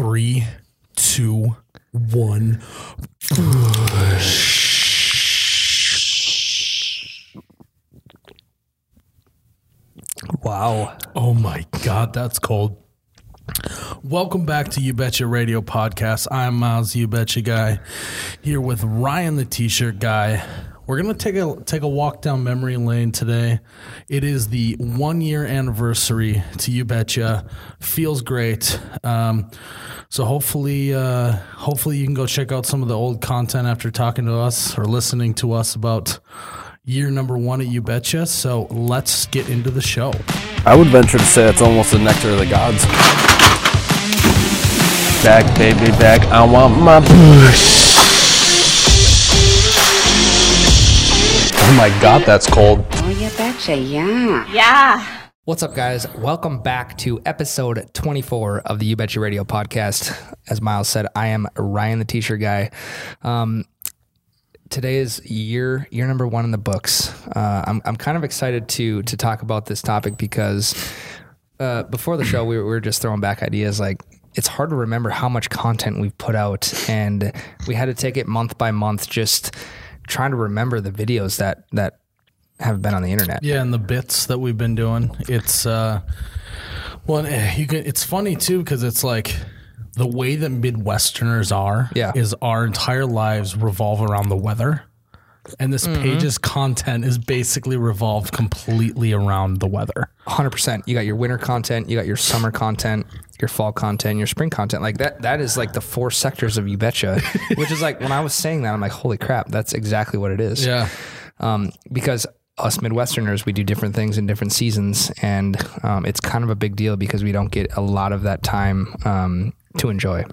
Three, two, one. Wow. Oh my God, that's cold. Welcome back to You Betcha Radio Podcast. I'm Miles, You Betcha Guy, here with Ryan, the T-shirt guy. We're gonna take a take a walk down memory lane today. It is the one year anniversary to You Betcha. Feels great. Um, so hopefully, uh, hopefully you can go check out some of the old content after talking to us or listening to us about year number one at You Betcha. So let's get into the show. I would venture to say it's almost the nectar of the gods. Back, baby, back. I want my push. Oh my god, that's cold. Oh, you betcha, yeah. Yeah. What's up, guys? Welcome back to episode 24 of the You Betcha Radio podcast. As Miles said, I am Ryan, the T-shirt guy. Um, today is year year number one in the books. Uh, I'm I'm kind of excited to to talk about this topic because uh, before the show we were, we were just throwing back ideas like. It's hard to remember how much content we've put out, and we had to take it month by month, just trying to remember the videos that that have been on the internet. Yeah, and the bits that we've been doing, it's uh, well, eh, you can. It's funny too because it's like the way that Midwesterners are. Yeah. is our entire lives revolve around the weather, and this page's content is basically revolved completely around the weather. hundred percent. You got your winter content, you got your summer content, your fall content, your spring content. Like that. That is like the four sectors of you betcha. which is like when I was saying that, I'm like, holy crap, that's exactly what it is. Yeah, Um, because us Midwesterners, we do different things in different seasons, and um, it's kind of a big deal because we don't get a lot of that time um, to enjoy.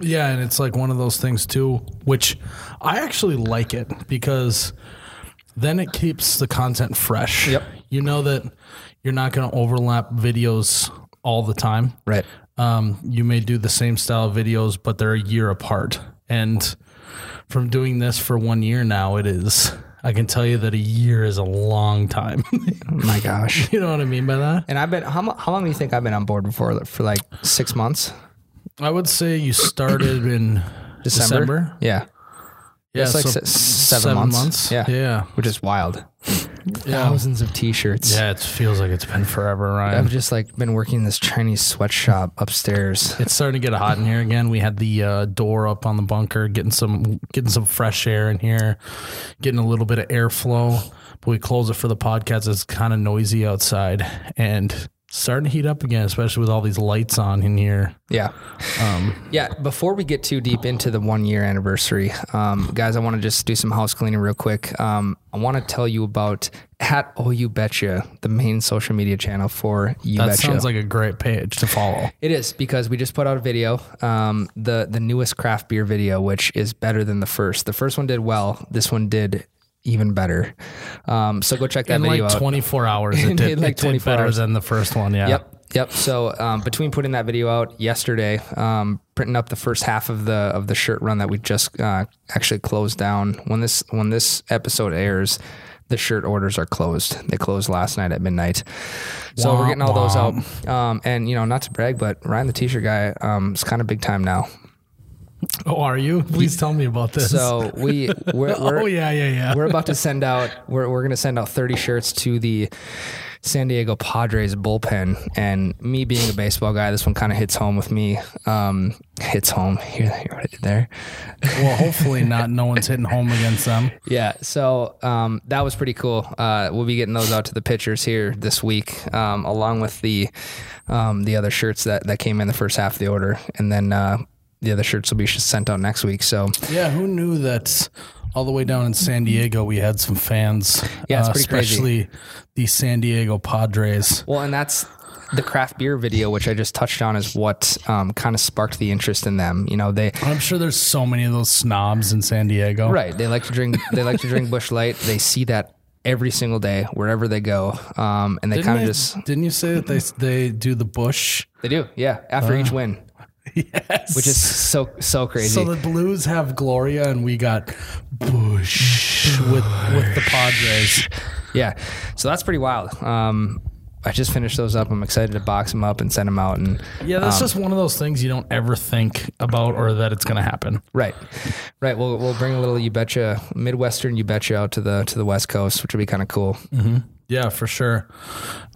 Yeah, and it's like one of those things too, which I actually like it because then it keeps the content fresh. Yep. you know that you're not going to overlap videos all the time. Right. um, you may do the same style of videos, but they're a year apart. And from doing this for one year now, it is. I can tell you that a year is a long time. Oh my gosh. you know what I mean by that? And I've been how, how long do you think I've been on board before? For like six months. I would say you started in December. Yeah. Yeah, It's like so se- seven months. Yeah. yeah, Which is wild. Thousands of t-shirts. yeah. It feels like it's been forever, Ryan. I've just like been working in this Chinese sweatshop upstairs. It's starting to get hot in here again. We had the uh, door up on the bunker, getting some getting some fresh air in here, getting a little bit of airflow. But we close it for the podcast. It's kind of noisy outside and starting to heat up again, especially with all these lights on in here. Yeah. Um, Yeah. Before we get too deep into the one year anniversary, um, guys, I want to just do some house cleaning real quick. Um, I want to tell you about at Oh You Betcha, the main social media channel for You that Betcha. sounds like a great page to follow. It is because we just put out a video, um, the the newest craft beer video, which is better than the first. The first one did well. This one did even better. Um, so go check that In video like out. 24 hours, it did, like it did 24 better hours. than the first one. Yeah. Yep. Yep. So um, between putting that video out yesterday, um, printing up the first half of the of the shirt run that we just uh, actually closed down. When this when this episode airs, the shirt orders are closed. They closed last night at midnight. So we're getting all those out. Um, and you know, not to brag, but Ryan the t-shirt guy um, is kind of big time now. Oh, are you? Please tell me about this. So we we're, we're oh yeah, yeah, yeah. we're about to send out we're, we're going to send out 30 shirts to the san diego padres bullpen and me being a baseball guy this one kind of hits home with me um, hits home here hear what i did there well, hopefully not. No one's hitting home against them. yeah so um, that was pretty cool uh, we'll be getting those out to the pitchers here this week um, along with the um, the other shirts that, that came in the first half of the order and then uh, the other shirts will be sent out next week so Yeah, who knew that all the way down in San Diego we had some fans. Yeah, it's uh, pretty crazy. especially the San Diego Padres. Well, and that's the craft beer video, which I just touched on, is what um, kind of sparked the interest in them. You know, they I'm sure there's so many of those snobs in San Diego. right they like to drink they like to drink Busch Light. They see that every single day wherever they go, um, and they kind of just didn't you say that they they do the Busch? they do, yeah. After each win, Yes. which is so so crazy. so the Blues have Gloria and we got Busch with with the Padres. yeah, so that's pretty wild. Um, I just finished those up. I'm excited to box them up and send them out. And Yeah, that's just one of those things you don't ever think about or that it's going to happen. right, right. We'll we'll bring a little you betcha Midwestern you betcha out to the to the West Coast, which would be kind of cool. Yeah, for sure.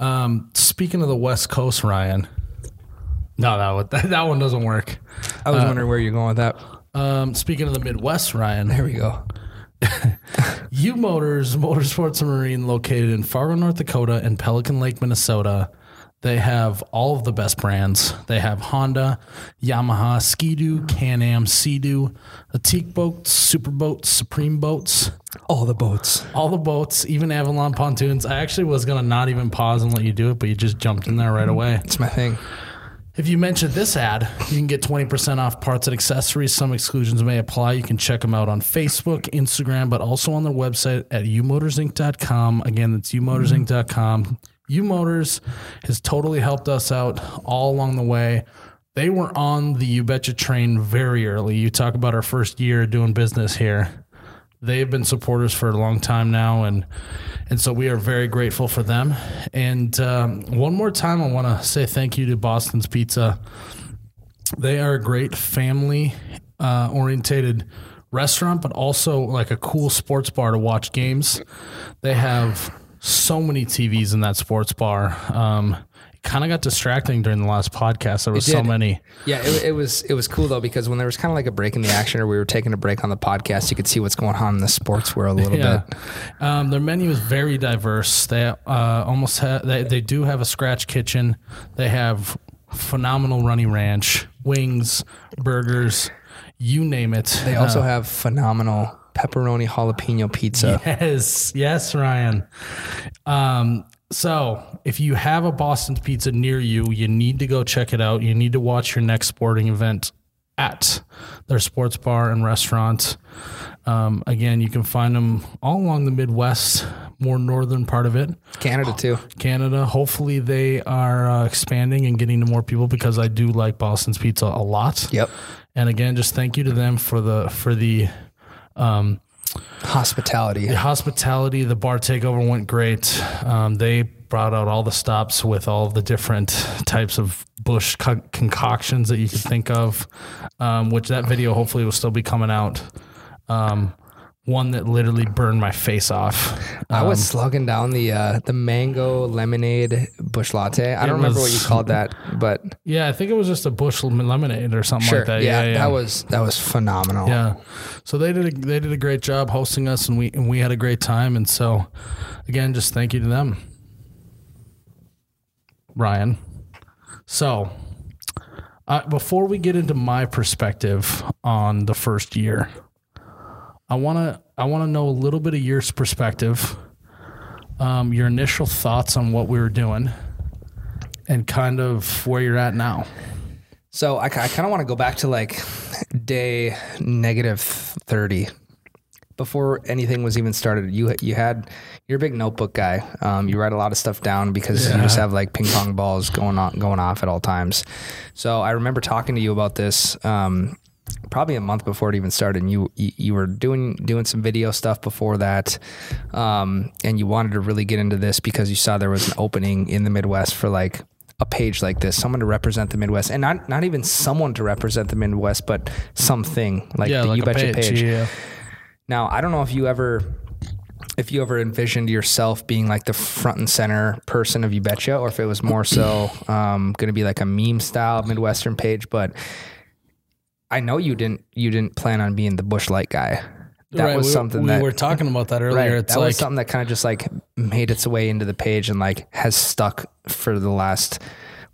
Um, speaking of the West Coast, Ryan. No, that one, that, that one doesn't work. I was wondering where you're going with that. Um, speaking of the Midwest, Ryan. There we go. U Motors, Motorsports and Marine, located in Fargo, North Dakota, and Pelican Lake, Minnesota. They have all of the best brands. They have Honda, Yamaha, Ski-Doo, Can-Am, Sea-Doo, Atique boats, Super boats, Supreme boats, All the boats. all the boats, even Avalon pontoons. I actually was gonna not even pause and let you do it, but you just jumped in there right away. It's my thing. If you mention this ad, you can get 20% off parts and accessories. Some exclusions may apply. You can check them out on Facebook, Instagram, but also on their website at umotorsinc.com. Again, that's umotorsinc.com. U Motors has totally helped us out all along the way. They were on the You Betcha train very early. You talk about our first year doing business here. They have been supporters for a long time now, and and so we are very grateful for them. And um, one more time, I want to say thank you to Boston's Pizza. They are a great family uh, restaurant, but also like a cool sports bar to watch games. They have so many TVs in that sports bar. Um, kind of got distracting during the last podcast. There was so many. Yeah, it, it was it was cool though because when there was kind of like a break in the action or we were taking a break on the podcast, you could see what's going on in the sports world a little Yeah, bit. um, their menu is very diverse. They uh, almost have they, they do have a scratch kitchen. They have phenomenal runny ranch, wings, burgers, you name it. They also have phenomenal pepperoni jalapeno pizza. Yes, yes, Ryan. Um, so if you have a Boston's Pizza near you, you need to go check it out. You need to watch your next sporting event at their sports bar and restaurant. Um, again, you can find them all along the Midwest, more northern part of it. Canada too. Canada. Hopefully, they are uh, expanding and getting to more people because I do like Boston's Pizza a lot. Yep. And again, just thank you to them for the for the um, Hospitality. the hospitality, the bar takeover went great. Um, they brought out all the stops with all the different types of Busch co- concoctions that you could think of, um, which that video hopefully will still be coming out. Um, one that literally burned my face off. I was slugging down the uh, the mango lemonade Busch Latte. I don't remember what you was- called that, but Yeah, I think it was just a Busch lemonade or something sure. like that. yeah, yeah, that was that was phenomenal. Yeah. So they did a, they did a great job hosting us and we and we had a great time and so again just thank you to them. Ryan. So uh, before we get into my perspective on the first year, I want to I want to know a little bit of your perspective. Um, your initial thoughts on what we were doing and kind of where you're at now. So I, kind of want to go back to like day negative thirty before anything was even started. You you had you're a big notebook guy. Um, you write a lot of stuff down because you just have like ping pong balls going on going off at all times. So I remember talking to you about this. Um, probably a month before it even started and you, you were doing doing some video stuff before that um, and you wanted to really get into this because you saw there was an opening in the midwest for like a page like this someone to represent the midwest and not not even someone to represent the midwest but something like Yeah, the like you betcha page, page yeah. now i don't know if you ever if you ever envisioned yourself being like the front and center person of you betcha or if it was more so um, going to be like a meme style midwestern page but I know you didn't you didn't plan on being the Busch Light guy. That Right, was we, something we that we were talking about that earlier. right. That like was something that kind of just like made its way into the page and like has stuck for the last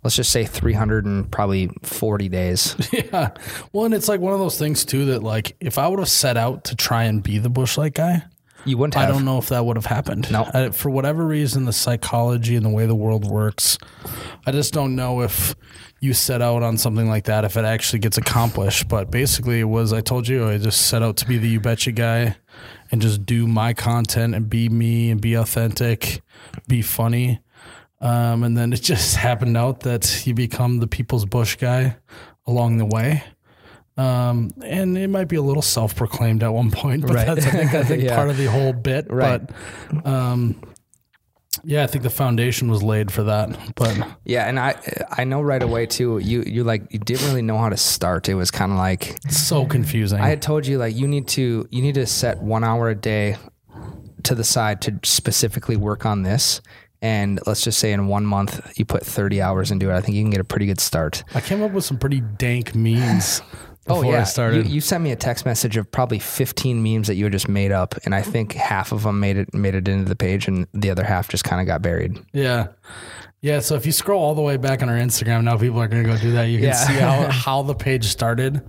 let's just say 300 and probably 40 days. Yeah. Well, and it's like one of those things too that like if I would have set out to try and be the Busch Light guy, You wouldn't I don't know if that would have happened. No. I, for whatever reason, the psychology and the way the world works, I just don't know if you set out on something like that if it actually gets accomplished. But basically, it was I told you I just set out to be the you betcha guy and just do my content and be me and be authentic, be funny. Um, and then it just happened out that you become the people's Busch guy along the way. Um, and it might be a little self-proclaimed at one point, but Right. that's I think I think Yeah. part of the whole bit. Right. But um, Yeah, I think the foundation was laid for that. But Yeah, and I I know right away too. You you like you didn't really know how to start. It was kind of like so confusing. I had told you like you need to you need to set one hour a day to the side to specifically work on this. And let's just say in one month you put 30 hours into it. I think you can get a pretty good start. I came up with some pretty dank memes before I started. Oh, You, you sent me a text message of probably 15 memes that you had just made up, and I think half of them made it made it into the page, and the other half just kind of got buried. Yeah. Yeah. So if you scroll all the way back on our Instagram, now people are going to go do that. You can Yeah. see how, how the page started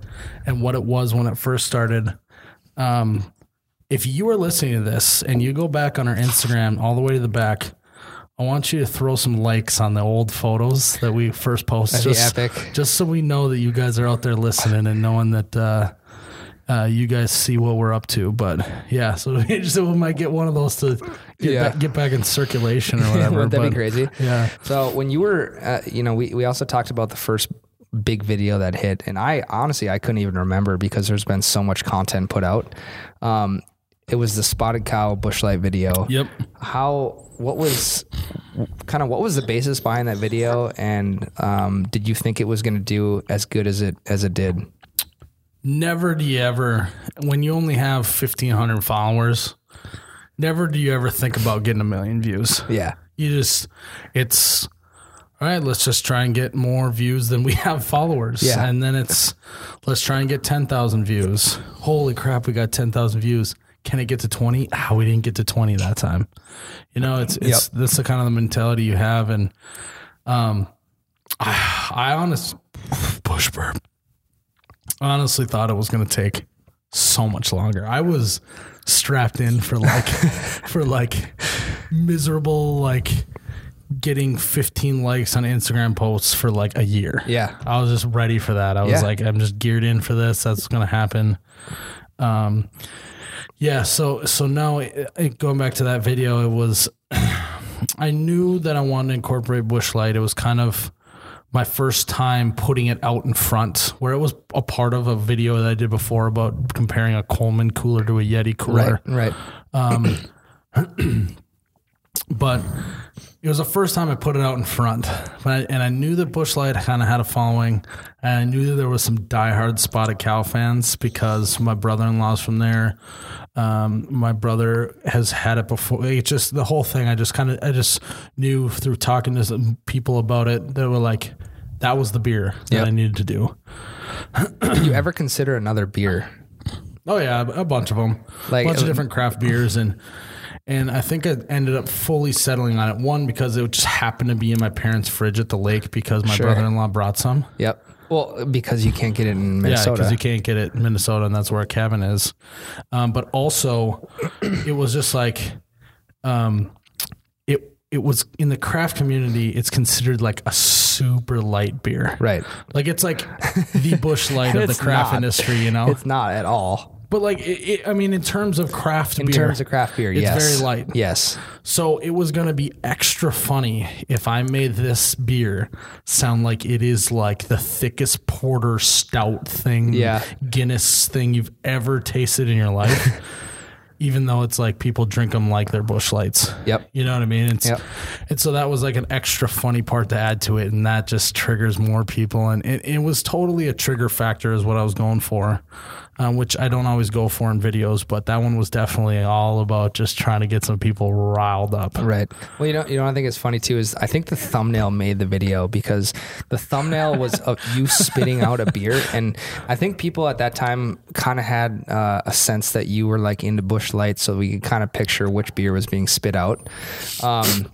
and what it was when it first started. Um, if you are listening to this and you go back on our Instagram all the way to the back, I want you to throw some likes on the old photos that we first posted. That'd be just, epic. just so we know that you guys are out there listening and knowing that uh, uh, you guys see what we're up to. But yeah, so it'll. We might get one of those to get, Yeah. back, get back in circulation or whatever. Wouldn't that be crazy? Yeah. So when you were, uh, you know, we, we also talked about the first big video that hit, and I honestly I couldn't even remember because there's been so much content put out. Um, it was the spotted cow Busch Light video. Yep. How? What was kind of what was the basis behind that video, and um, did you think it was going to do as good as it as it did? Never do you ever, when you only have 1,500 followers, never do you ever think about getting a million views. Yeah. You just, it's, all right, let's just try and get more views than we have followers. Yeah. And then it's, let's try and get 10,000 views. Holy crap, we got 10,000 views. Can it get to 20? Ah, we didn't get to 20 that time. You know, it's, it's, that's the kind of the mentality you have. And, um, I, I honest, push burp honestly thought it was going to take so much longer. I was strapped in for like for like miserable like getting 15 likes on Instagram posts for like a year. Yeah. I was just ready for that. I was Yeah. like I'm just geared in for this. That's going to happen. Um yeah, so so now it, going back to that video, it was I knew that I wanted to incorporate Busch Light. It was kind of my first time putting it out in front, where it was a part of a video that I did before about comparing a Coleman cooler to a Yeti cooler. Right. Right. Um, but it was the first time I put it out in front, but I, and I knew that Busch Light kind of had a following, and I knew that there was some diehard Spotted Cow fans because my brother-in-law's from there. Um, my brother has had it before. It just the whole thing. I just kind of I just knew through talking to some people about it that were like, that was the beer that Yep. I needed to do. Did you ever consider another beer? Oh yeah, a bunch of them, Like- a bunch of different craft beers, and and I think I ended up fully settling on it. One because it just happened to be in my parents' fridge at the lake because my Sure. brother-in-law brought some. Yep. Well, because you can't get it in Minnesota. Yeah, because you can't get it in Minnesota, and that's where our cabin is. Um, but also, it was just like, um, it it was in the craft community. It's considered like a super light beer, right. Like it's like the Busch Light of the craft not. industry, you know. It's not at all. But like, it, it, I mean, in terms of craft In beer, terms of craft beer, it's yes. very light. Yes. So it was going to be extra funny if I made this beer sound like it is like the thickest porter stout thing, Yeah. Guinness thing you've ever tasted in your life. Even though it's like people drink them like they're Busch Lights. Yep. You know what I mean? It's, Yep. And so that was like an extra funny part to add to it. And that just triggers more people. And it, it was totally a trigger factor, is what I was going for, um, which I don't always go for in videos. But that one was definitely all about just trying to get some people riled up. Right. Well, you know, you know, what I think is funny too is I think the thumbnail made the video because the thumbnail was of you spitting out a beer, and I think people at that time kind of had uh, a sense that you were like into Busch Light, so we could kind of picture which beer was being spit out. Um,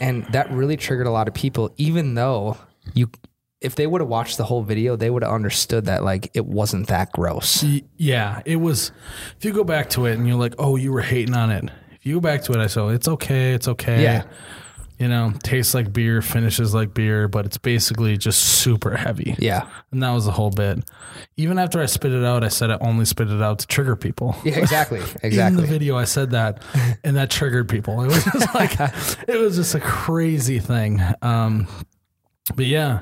and that really triggered a lot of people, even though you. If they would have watched the whole video, they would have understood that like it wasn't that gross. Yeah, it was. If you go back to it and you're like, oh, you were hating on it. If you go back to it, I said, it's okay, it's okay. Yeah. You know, tastes like beer, finishes like beer, but it's basically just super heavy. Yeah. And that was the whole bit. Even after I spit it out, I said I only spit it out to trigger people. Yeah, exactly. Exactly. In the video, I said that, and that triggered people. It was just like, it was just a crazy thing. Um, but yeah,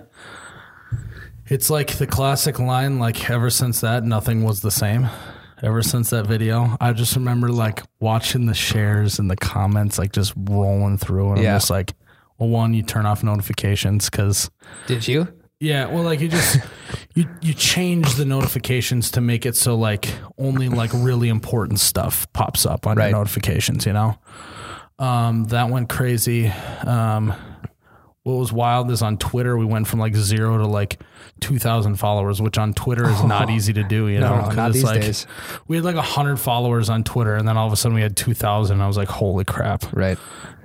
it's like the classic line. Like ever since that, nothing was the same. Ever since that video. I just remember like watching the shares and the comments like just rolling through, and Yeah. I'm just like, well, one, you turn off notifications because Did you? yeah, well, like you just you you change the notifications to make it so like only like really important stuff pops up on Right. your notifications. You know, um, that went crazy. Um, what was wild is on Twitter we went from like zero to like two thousand followers, which on Twitter is not easy to do. You No, know, no, 'Cause not it's these like, days. We had like hundred followers on Twitter, and then all of a sudden we had two thousand. I was like, holy crap! Right.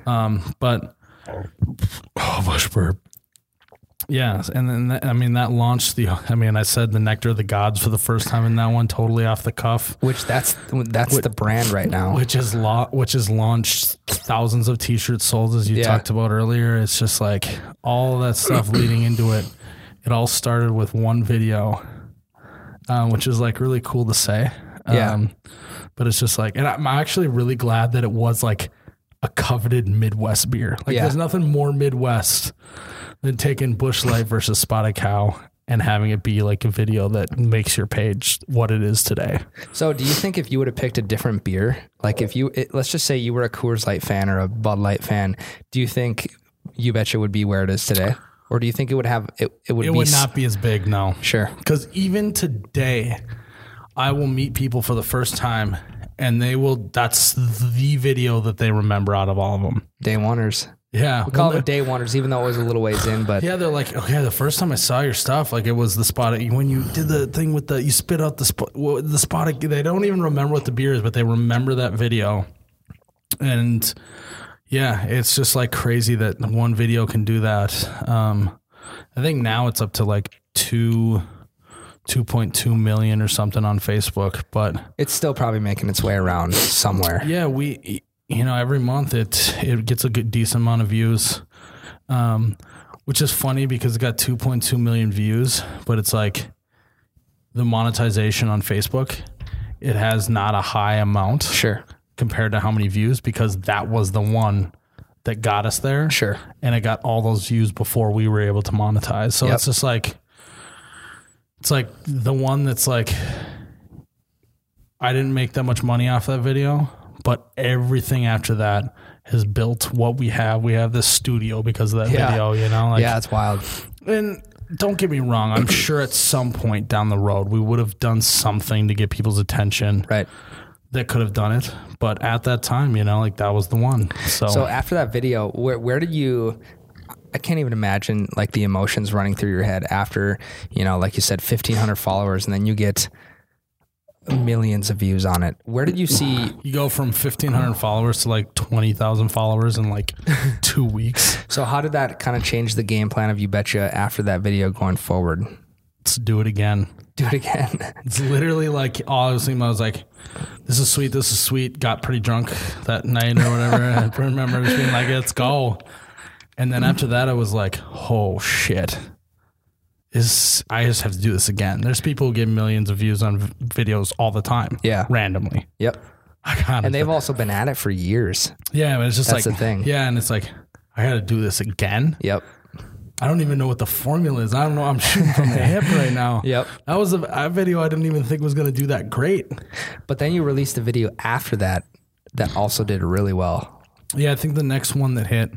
Um, but oh, bush burp. Yeah, and then that, I mean that launched the. I mean, I said the nectar of the gods for the first time in that one, totally off the cuff, Which that's that's the brand right now. which is lo- which has launched thousands of T-shirts sold, as you Yeah. talked about earlier. It's just like all that stuff leading into it. It all started with one video, um, which is like really cool to say. Yeah. Um, but it's just like, and I'm actually really glad that it was like a coveted Midwest beer. Like, Yeah. there's nothing more Midwest than taking Busch Light versus Spotted Cow and having it be like a video that makes your page what it is today. So, do you think if you would have picked a different beer, like if you, it, let's just say you were a Coors Light fan or a Bud Light fan, do you think you betcha would be where it is today, or do you think it would have it? It would It be would not be as big, no. sure. Because even today, I will meet people for the first time, and they will. That's the video that they remember out of all of them. Day oneers. Yeah, We call Well, it day oneers, even though it was a little ways in. But Yeah, they're like, okay, the first time I saw your stuff, like it was the spot when you did the thing with the you spit out the spot, the spot. They don't even remember what the beer is, but they remember that video. And yeah, it's just like crazy that one video can do that. Um, I think now it's up to like two, two point two million or something on Facebook, but it's still probably making its way around somewhere. yeah, we you know every month it it gets a good decent amount of views, um, which is funny because it got 2.2 million views, but it's like the monetization on Facebook, it has not a high amount Sure. compared to how many views because that was the one that got us there. Sure. and it got all those views before we were able to monetize. So Yep. it's just like it's like the one that's like I didn't make that much money off that video, but everything after that has built what we have. We have this studio because of that Yeah. video, you know? Like yeah, it's wild. and don't get me wrong, I'm sure at some point down the road we would have done something to get people's attention Right. that could have done it. But at that time, you know, like that was the one. So, So after that video, where where did you? I can't even imagine like the emotions running through your head after you know, like you said, fifteen hundred followers, and then you get millions of views on it. Where did you see? you go from 1500 followers to like 20,000 followers in like two weeks. So how did that kind of change the game plan of you betcha after that video going forward? Let's do it again. Do it again. It's literally like all I was thinking. I was like, "This is sweet. This is sweet." Got pretty drunk that night or whatever. I remember just being like, "Let's go." And then after that, I was like, "Oh shit!" Is I just have to do this again? There's people who get millions of views on v- videos all the time. Yeah. randomly. yep. I got And they've also been at it for years. yeah, but it's just That's like the thing. Yeah, and it's like I got to do this again. Yep. I don't even know what the formula is. I don't know. I'm shooting from the hip right now. Yep. That was a, a video I didn't even think was going to do that great. But then you released a video after that that also did really well. Yeah, I think the next one that hit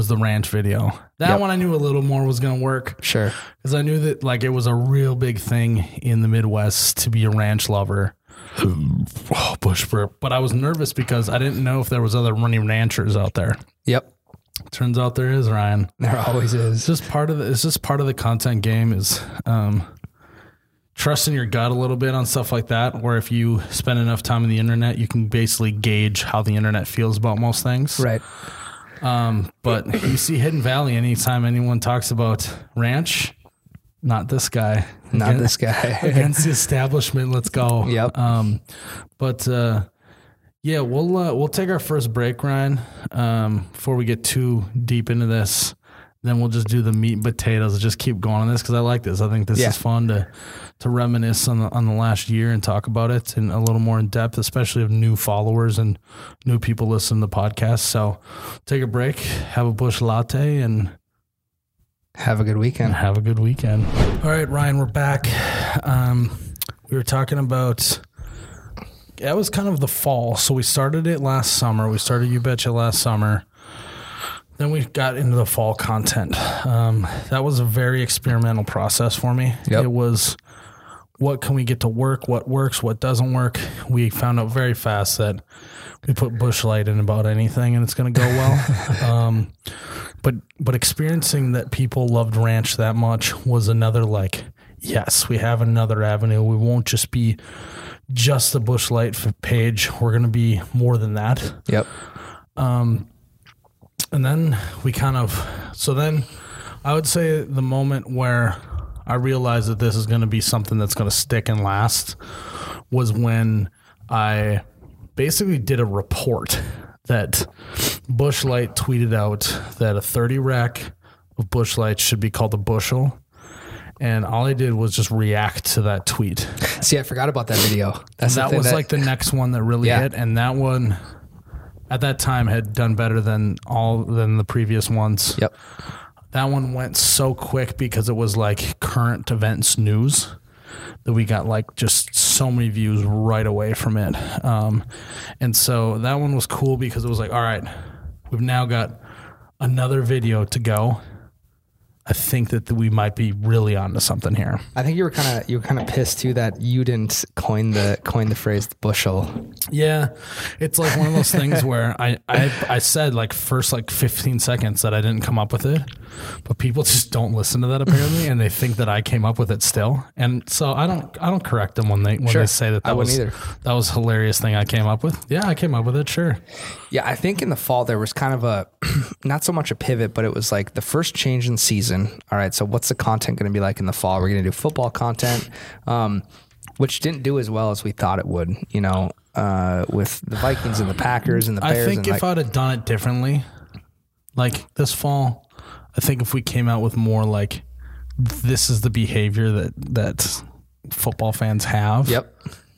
was the ranch video. That Yep. one I knew a little more was going to work Sure. because I knew that like it was a real big thing in the Midwest to be a ranch lover. oh, bush burp. But I was nervous because I didn't know if there was other running ranchers out there. Yep. Turns out there is Ryan. There always is. It's just part of the, it's just part of the content game is um, trusting your gut a little bit on stuff like that. Where if you spend enough time on the internet, you can basically gauge how the internet feels about most things. Right. Um, but you see Hidden Valley anytime anyone talks about ranch, not this guy. Not Again- this guy. against the establishment. Let's go. Yep. Um, but uh, yeah, we'll uh, we'll take our first break, Ryan. Um, before we get too deep into this, then we'll just do the meat and potatoes. Just keep going on this because I like this. I think this Yeah. is fun to to reminisce on the on the last year and talk about it in a little more in depth, especially of new followers and new people listening to the podcast. So take a break, have a Busch Latte, and Have a good weekend. have a good weekend. All right, Ryan, we're back. Um, we were talking about that was kind of the fall. So we started it last summer. We started You Betcha last summer. Then we got into the fall content. Um, that was a very experimental process for me. Yep. It was what can we get to work, what works, what doesn't work. We found out very fast that we put Busch Light in about anything and it's going to go well. um, but but experiencing that people loved ranch that much was another like yes, we have another avenue. We won't just be just the Busch Light page. We're going to be more than that Yep. and then we kind of so then i would say the moment where i realized that this is going to be something that's going to stick and last was when i basically did a report that Busch Light tweeted out that a 30 rack of Busch Light should be called a bushel and all i did was just react to that tweet See, I forgot about that video. That's that was like the next one that really Yeah. hit, and that one at that time had done better than all than the previous ones. Yep. That one went so quick because it was like current events news that we got like just so many views right away from it. Um, and so that one was cool because it was like, all right, we've now got another video to go. I think that we might be really onto something here. I think you were kind of you were kind of pissed too that you didn't coin the coin the phrase the bushel. Yeah, it's like one of those things where I, I I said like first like 15 seconds that I didn't come up with it, but people just don't listen to that apparently, and they think that I came up with it still, and so I don't I don't correct them when they when Sure. they say that I that wouldn't was either. that was hilarious thing I came up with. Yeah, I came up with it. Sure. Yeah, I think in the fall there was kind of a not so much a pivot, but it was like the first change in season. All right, so what's the content going to be like in the fall? We're going to do football content, um, which didn't do as well as we thought it would. You know, uh, with the Vikings and the Packers and the Bears. I think if like, I'd have done it differently, like this fall, I think if we came out with more like this is the behavior that that football fans have. Yep.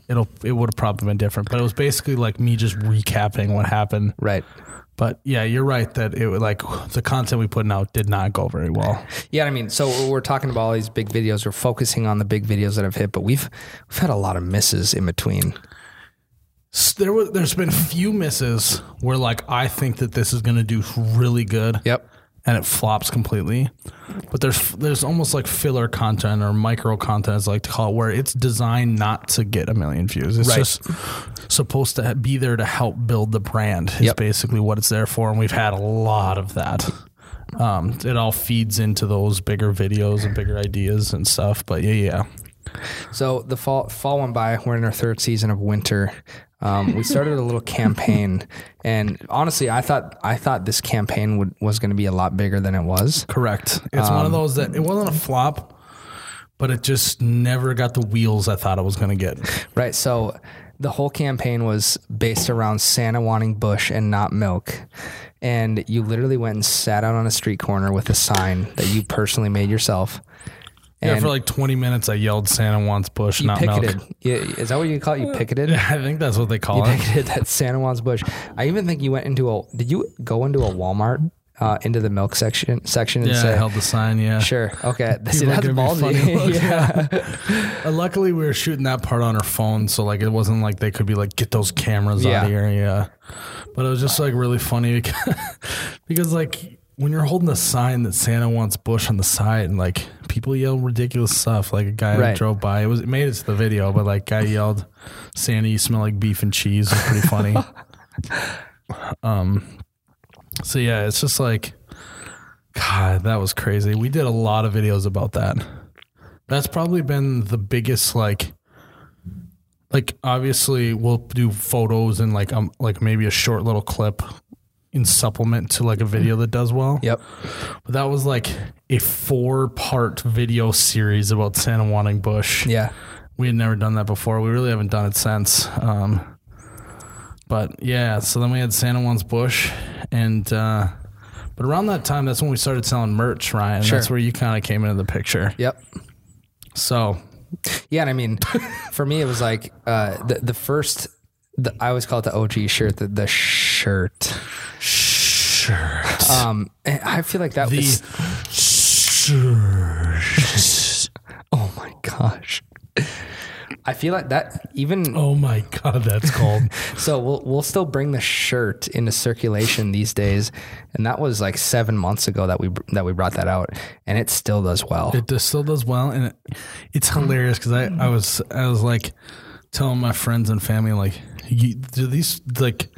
It'll it would have probably been different, but it was basically like me just recapping what happened. right. But yeah, you're right that it was like the content we put out did not go very well. Yeah, I mean, so we're talking about all these big videos. We're focusing on the big videos that have hit, but we've we've had a lot of misses in between. S- There was there's been few misses where like I think that this is going to do really good. Yep. And it flops completely. But there's there's almost like filler content or micro content, as I like to call it, where it's designed not to get a million views. It's Right. just supposed to be there to help build the brand. Is Yep. basically what it's there for, and we've had a lot of that. Um, it all feeds into those bigger videos and bigger ideas and stuff. But yeah, yeah. So the fall fall went by. We're in our third season of winter. Um, we started a little campaign, and honestly, I thought I thought this campaign would, was going to be a lot bigger than it was. Correct. It's one of those that it wasn't a flop, but it just never got the wheels I thought it was going to get. Right. So the whole campaign was based around Santa wanting Busch and not milk. And you literally went and sat out on a street corner with a sign that you personally made yourself. Yeah, for like 20 minutes, I yelled Santa wants Busch, you not picketed. milk. Yeah, is that what you call it? You picketed? I think that's what they call You it. picketed that Santa wants Busch. I even think you went into a. Did you go into a Walmart uh, into the milk section section and Yeah, I say? held the sign. Yeah. Sure. Okay. See, that's ballsy. yeah. Uh, luckily, we were shooting that part on our phone, so like it wasn't like they could be like, "Get those cameras out of here." Yeah. But it was just like really funny because, because like when you're holding a sign that Santa wants Busch on the side, and like people yell ridiculous stuff. Like a guy Right. drove by. It was it made it to the video, but like guy yelled, "Santa, you smell like beef and cheese." It was pretty funny. um. So yeah, it's just like, God, that was crazy. We did a lot of videos about that. That's probably been the biggest like like obviously we'll do photos and like um like maybe a short little clip in supplement to like a video that does well. Yep. But that was like a four part video series about Santa wanting Busch. Yeah. We had never done that before. We really haven't done it since. Um, but yeah, so then we had Santa Wants Busch, and uh, but around that time, that's when we started selling merch, Ryan. Sure. That's where you kind of came into the picture. Yep. So Yeah, and I mean, for me, it was like uh, the the first. The, I always call it the OG shirt, the, the shirt. shirt, Um, I feel like that the was. shirt. Oh my gosh! I feel like that even Oh my god, that's cold. so we'll we'll still bring the shirt into circulation these days, and that was like seven months ago that we that we brought that out, and it still does well. it does, still does well, and it, it's hilarious because I, I was I was like telling my friends and family like, you, do these like.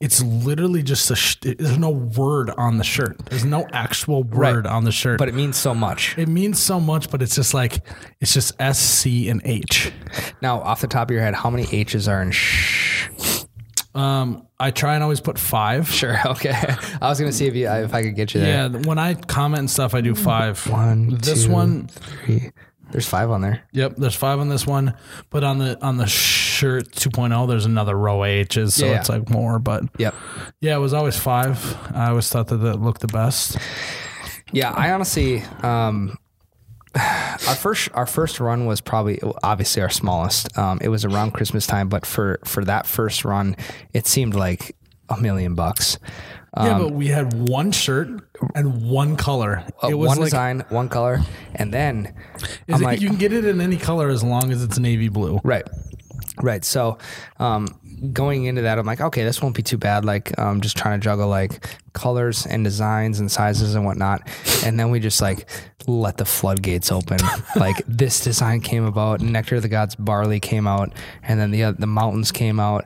It's literally just a. Sh- there's no word on the shirt. There's no actual word on the shirt. but it means so much. it means so much, but it's just like it's just S, C, and H. Now, off the top of your head, how many H's are in shh? Um, I try and always put five. Sure. Okay. I was gonna see if you if I could get you there. Yeah, when I comment and stuff, I do five. One, this two, one, three. There's five on there. yep. There's five on this one, but on the on the shirt 2.0, there's another row of H's, so Yeah, it's yeah. like more. But Yep. yeah, it was always five. I always thought that that looked the best. Yeah, I honestly, um, our first our first run was probably obviously our smallest. Um, it was around Christmas time, but for for that first run, it seemed like a million bucks. yeah, Um, but we had one shirt and one color. Uh, it was one like design, one color, and then it- like, you can get it in any color as long as it's navy blue. Right. Right. So, um, going into that, I'm like, okay, this won't be too bad. Like, um, just trying to juggle like colors and designs and sizes and whatnot. And then we just like let the floodgates open. like this design came about, Nectar of the Gods barley came out, and then the uh, the mountains came out.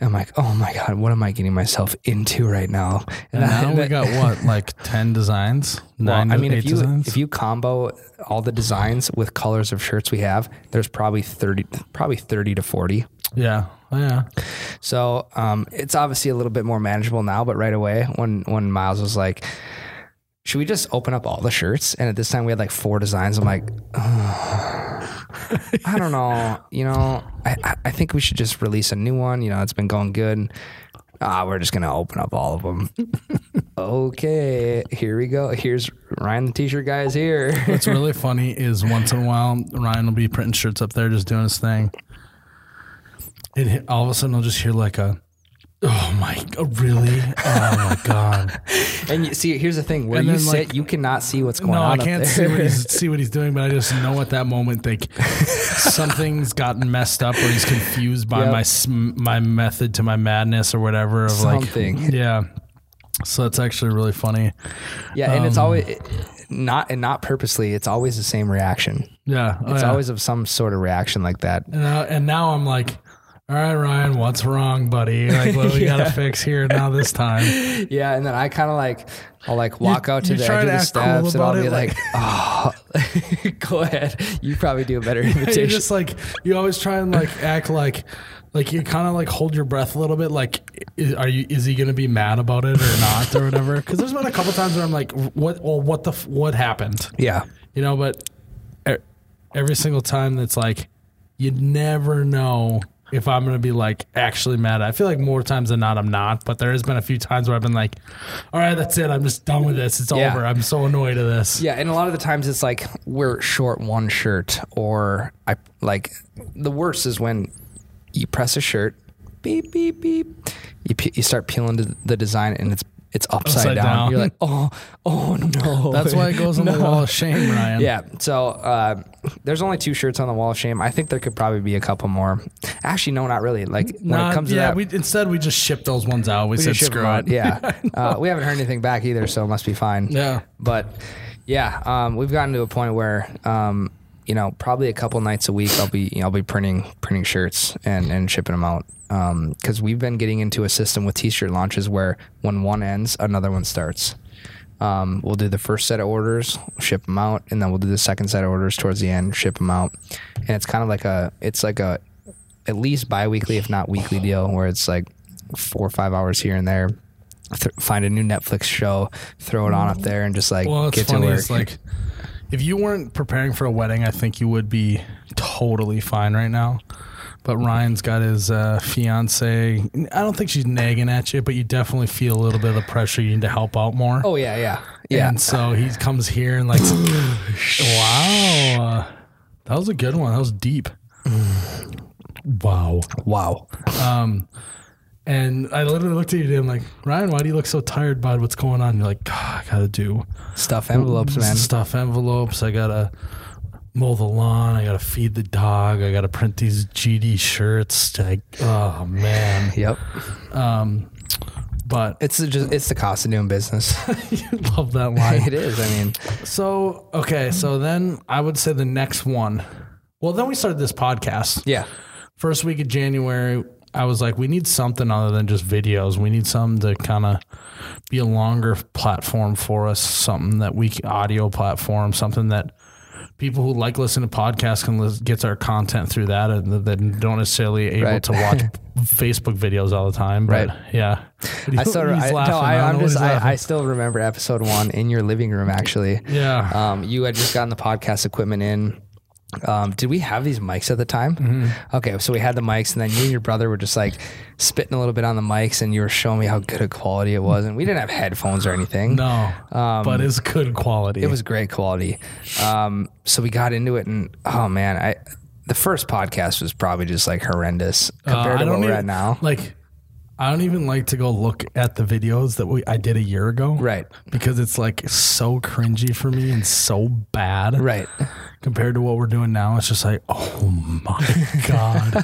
And I'm like, oh my god, what am I getting myself into right now? And now we got what, like ten designs, well, nine, I mean, if you designs. if you combo all the designs with colors of shirts we have, there's probably thirty, probably thirty to forty. yeah, oh, yeah. So um, it's obviously a little bit more manageable now. But right away, when when Miles was like, "Should we just open up all the shirts?" and at this time we had like four designs. I'm like, I don't know. You know, I I- I think we should just release a new one. You know, it's been going good. Ah, we're just gonna open up all of them. okay, here we go. Here's Ryan, the t-shirt guy is here. What's really funny is once in a while Ryan will be printing shirts up there, just doing his thing. And all of a sudden, I'll just hear like a, "Oh my, oh, really? Oh my god!" and you see, here's the thing: where And you then, sit, like- you cannot see what's going on. No, I can't see what he's see what he's doing, but I just know at that moment like something's gotten messed up, or he's confused by Yep. my my method to my madness or whatever. Of Something. like, yeah. So that's actually really funny. Yeah, and it's Um, always not and not purposely. It's always the same reaction. Yeah, oh, It's yeah. always of some sort of reaction like that. And now, and now I'm like, all right, Ryan, what's wrong, buddy? Like, what do we got to fix here now this time? Yeah, and then I kind of like I'll like walk out to the edge of the act cool steps and I'll be like, like- oh, go ahead. You probably do a better You're imitation. just like, you always try and like act like, like you kind of like hold your breath a little bit. Like, is, are you, is he going to be mad about it or not or whatever? Cause there's been a couple times where I'm like, what, well, what the, what happened? yeah, You know, but every single time that's like, you never know if I'm going to be like actually mad. I feel like more times than not, I'm not, but there has been a few times where I've been like, all right, that's it. I'm just done with this. It's Yeah. over. I'm so annoyed of this. yeah, and a lot of the times it's like we're short one shirt, or I like the worst is when you press a shirt, beep beep beep, you pe- you start peeling the design and it's it's upside, Upside down. down. You're like, oh oh no. That's why it goes on the wall of shame, Ryan. Yeah. So uh, there's only two shirts on the wall of shame. I think there could probably be a couple more. Actually, no, not really. Like when Nah, it comes to that, we instead we just shipped those ones out. We, we said screw it. Yeah. uh, we haven't heard anything back either, so it must be fine. Yeah. But yeah, um, we've gotten to a point where. Um, you know, probably a couple nights a week, I'll be you know, I'll be printing printing shirts and, and shipping them out. Because we've been getting into a system with T-shirt launches where when one ends, another one starts. Um, we'll do the first set of orders, ship them out, and then we'll do the second set of orders towards the end, ship them out. And it's kind of like a, it's like a, at least bi-weekly, if not weekly deal, where it's like four or five hours here and there. Th- find a new Netflix show, throw it on up there, and just like Well, get to work. It's like if you weren't preparing for a wedding, I think you would be totally fine right now. But Ryan's got his uh, fiance. I don't think she's nagging at you, but you definitely feel a little bit of the pressure. You need to help out more. oh yeah, yeah, yeah. And so he comes here and like, wow, uh, that was a good one. That was deep. wow. wow. Um, and I literally looked at you and I'm like, Ryan, why do you look so tired, bud? What's going on? You're like, God, I gotta do Stuff envelopes, man. stuff envelopes. I gotta mow the lawn. I got to feed the dog. I got to print these GD shirts. Like, oh man. Yep. Um, but It's the- just it's the cost of doing business. you love that line. it is. I mean, So okay, so then I would say the next one. Well, then we started this podcast. yeah. First week of January, I was like, we need something other than just videos. We need something to kind of be a longer platform for us, something that we can, audio platform, something that people who like listening to podcasts can lis- get our content through that and that don't necessarily able Right. to watch Facebook videos all the time. But Right. yeah, I still, I, laughing. no, I I'm just, I, I still remember episode one in your living room. Actually, yeah. um, you had just gotten the podcast equipment in. Um, did we have these mics at the time? Mm-hmm. Okay, so we had the mics, and then you and your brother were just like spitting a little bit on the mics, and you were showing me how good a quality it was. And we didn't have headphones or anything. no, but it's good quality. Um, It was great quality. Um, so we got into it, and oh man, I the first podcast was probably just like horrendous Uh, compared I to what we're even- at now. Like, I don't even like to go look at the videos that we I did a year ago, Right. Because it's like so cringy for me and so bad, Right. Compared to what we're doing now, it's just like, oh my god.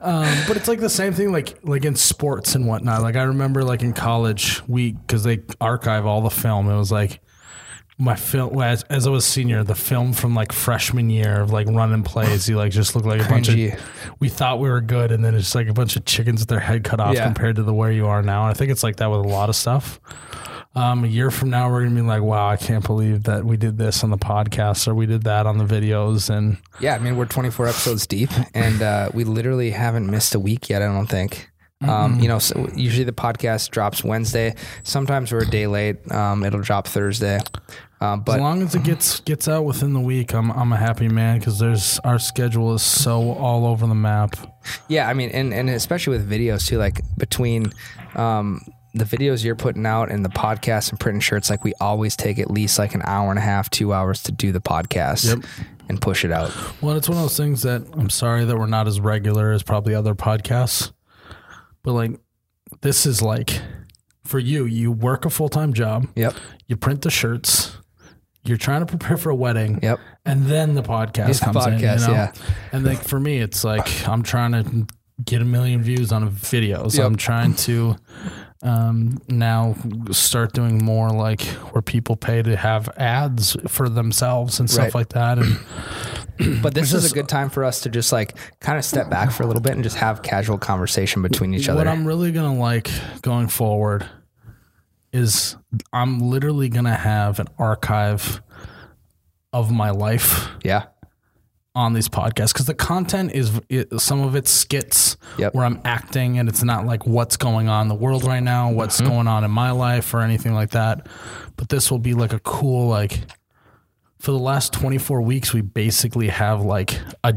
um, but it's like the same thing, like like in sports and whatnot. Like I remember, like in college, we because they archive all the film. It was like my film as, as I was senior, the film from like freshman year of like running plays. You like just look like a bunch Cringy. of. We thought we were good, and then it's like a bunch of chickens with their head cut off Yeah. compared to the where you are now. And I think it's like that with a lot of stuff. Um, a year from now, we're gonna be like, "Wow, I can't believe that we did this on the podcast or we did that on the videos." And Yeah, I mean we're 24 episodes deep, and uh, we literally haven't missed a week yet. I don't think. Um, you know, so usually the podcast drops Wednesday. Sometimes we're a day late. Um, it'll drop Thursday. Um, as long as it gets gets out within the week, I'm I'm a happy man because there's our schedule is so all over the map. Yeah, I mean, and, and especially with videos too, like between um, the videos you're putting out and the podcast and printing shirts, like we always take at least like an hour and a half, two hours to do the podcast Yep. and push it out. Well, it's one of those things that I'm sorry that we're not as regular as probably other podcasts, but like this is like for you. You work a full time job. Yep. You print the shirts. You're trying to prepare for a wedding. Yep. and then the podcast The comes in. You know? yeah. And like for me, it's like I'm trying to get a million views on a videos. Yep. I'm trying to um, now start doing more like where people pay to have ads for themselves and stuff Right. like that. And But this is is- a good time for us to just like kind of step back for a little bit and just have casual conversation between each other. what I'm really gonna like going forward is I'm literally gonna have an archive of my life yeah. on these podcasts because the content is it, some of it's skits Yep. where I'm acting and it's not like what's going on in the world right now, what's Mm-hmm. going on in my life or anything like that. But this will be like a cool like for the last 24 weeks we basically have like a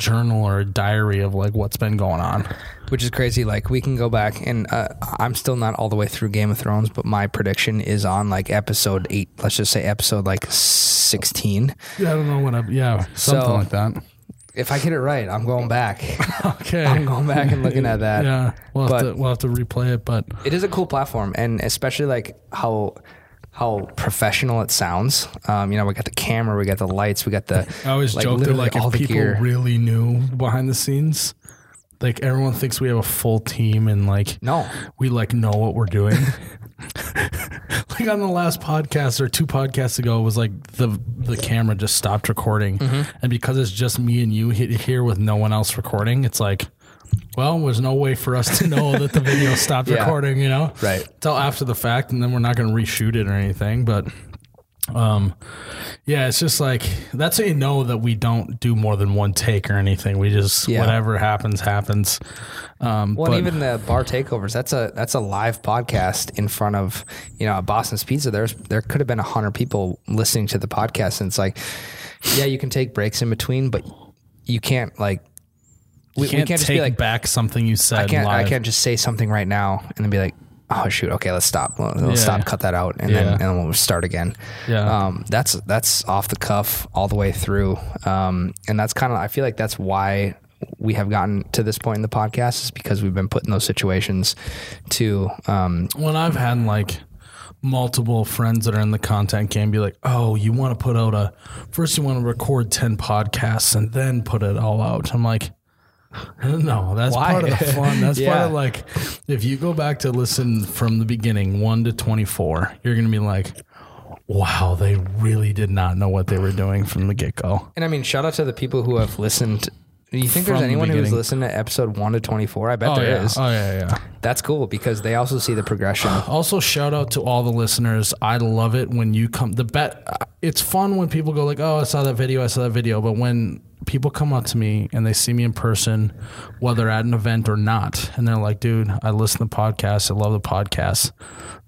journal or a diary of like what's been going on. which is crazy. Like we can go back and uh, I'm still not all the way through Game of Thrones, but my prediction is on like episode eight. Let's just say episode like 16. Yeah, I don't know what I yeah, something So- like that. If I get it right, I'm going back. Okay. I'm going back and looking at that. yeah, we'll have to we'll have to replay it, but It is a cool platform, and especially like how how professional it sounds. Um, you know, we got the camera, we got the lights, we got the. I always joke that like all if the people gear. really knew behind the scenes, like everyone thinks we have a full team and like No. we like know what we're doing. like on the last podcast or two podcasts ago, it was like the the camera just stopped recording, Mm-hmm. and because it's just me and you here with no one else recording, it's like. Well, there's no way for us to know that the video stopped Yeah. recording, you know? Right. Till after the fact, and then we're not going to reshoot it or anything. But um, yeah, it's just like that's how you know that we don't do more than one take or anything. We just Yeah. whatever happens happens. Um, Well, but and even the bar takeovers. That's a that's a live podcast in front of you know Boston's Pizza. There's there could have been a hundred people listening to the podcast, and it's like, yeah, you can take breaks in between, but you can't like. We, can't, we can't just take like, back something you said I can't live. I can't just say something right now and then be like, oh shoot, okay, let's stop. We'll Yeah. stop, cut that out, and Yeah. then and then we'll start again. Yeah. Um, that's that's off the cuff all the way through, um, and that's kind of I feel like that's why we have gotten to this point in the podcast is because we've been put in those situations to um, when I've had like multiple friends that are in the content game be like, "Oh, you want to put out a first you want to record 10 podcasts and then put it all out." I'm like, "No, that's Why? part of the fun. That's Yeah. part of like if you go back to listen from the beginning, 1 to 24, you're going to be like, "Wow, they really did not know what they were doing from the get-go." And I mean, shout out to the people who have listened. Do you think there's the anyone who's listened to episode one to 24? I bet Oh there is. yeah. Oh yeah, yeah. That's cool because they also see the progression. Also, shout out to all the listeners. I love it when you come. The bet. It's fun when people go like, "Oh, I saw that video. I saw that video." But when people come up to me and they see me in person, whether at an event or not, and they're like, "Dude, I listen to podcasts. I love the podcast."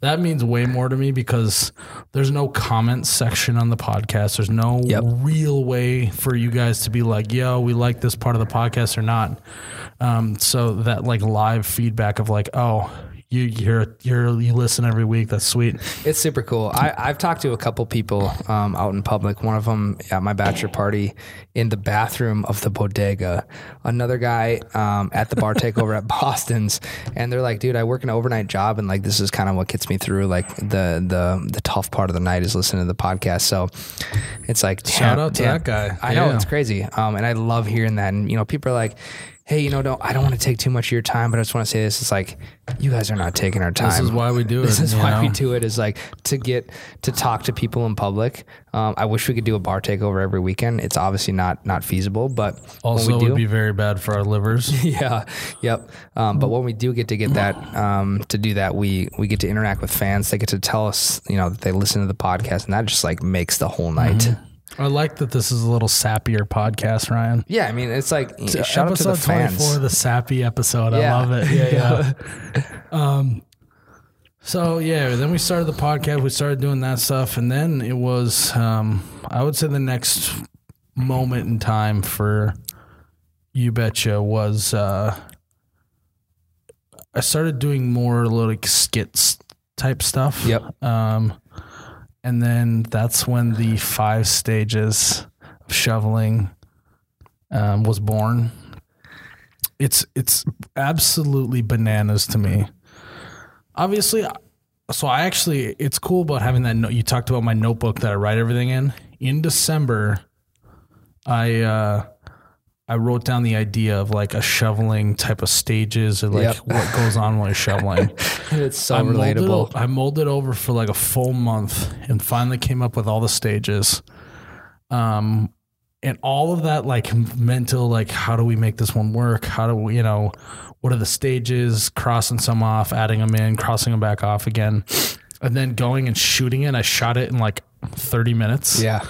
That means way more to me because there's no comment section on the podcast. There's no Yep. real way for you guys to be like, "Yo, we like this part of the podcast" or not. Um, so that like live feedback of like, "Oh." You you're you're you listen every week. That's sweet. It's super cool. I, I've talked to a couple people um, out in public. One of them at my bachelor party in the bathroom of the bodega. Another guy um, at the bar takeover at Boston's, and they're like, "Dude, I work an overnight job, and like this is kind of what gets me through. Like the the the tough part of the night is listening to the podcast." So it's like, Shout out to damn. that guy. I know Yeah. it's crazy, um, and I love hearing that. And you know, people are like. Hey, you know, don't I don't want to take too much of your time, but I just want to say this. It's like you guys are not taking our time. This is why we do it. This is why we do it is like to get to talk to people in public. Um, I wish we could do a bar takeover every weekend. It's obviously not not feasible, but Also, do, would be very bad for our livers. yeah, yep. Um, but when we do get to get that um, to do that, we we get to interact with fans. They get to tell us, you know, that they listen to the podcast, and that just like makes the whole night. Mm-hmm. I like that this is a little sappier podcast, Ryan. Yeah, I mean, it's like shout out to episode the fans. 24, the sappy episode. Yeah. I love it. Yeah, yeah. um, so yeah, then we started the podcast. We started doing that stuff, and then it was, um, I would say, the next moment in time for you betcha was uh, I started doing more like skits type stuff. Yep. Um, and then that's when the five stages of shoveling um, was born. It's it's absolutely bananas to me. Obviously, so I actually it's cool about having that. Note. You talked about my notebook that I write everything in. In December, I uh, I wrote down the idea of like a shoveling type of stages or like Yep. what goes on while you're shoveling. it's so I molded, relatable. I molded over for like a full month and finally came up with all the stages. Um, and all of that like mental, like how do we make this one work? How do we, you know, what are the stages? Crossing some off, adding them in, crossing them back off again, and then going and shooting it. I shot it in like thirty minutes. Yeah,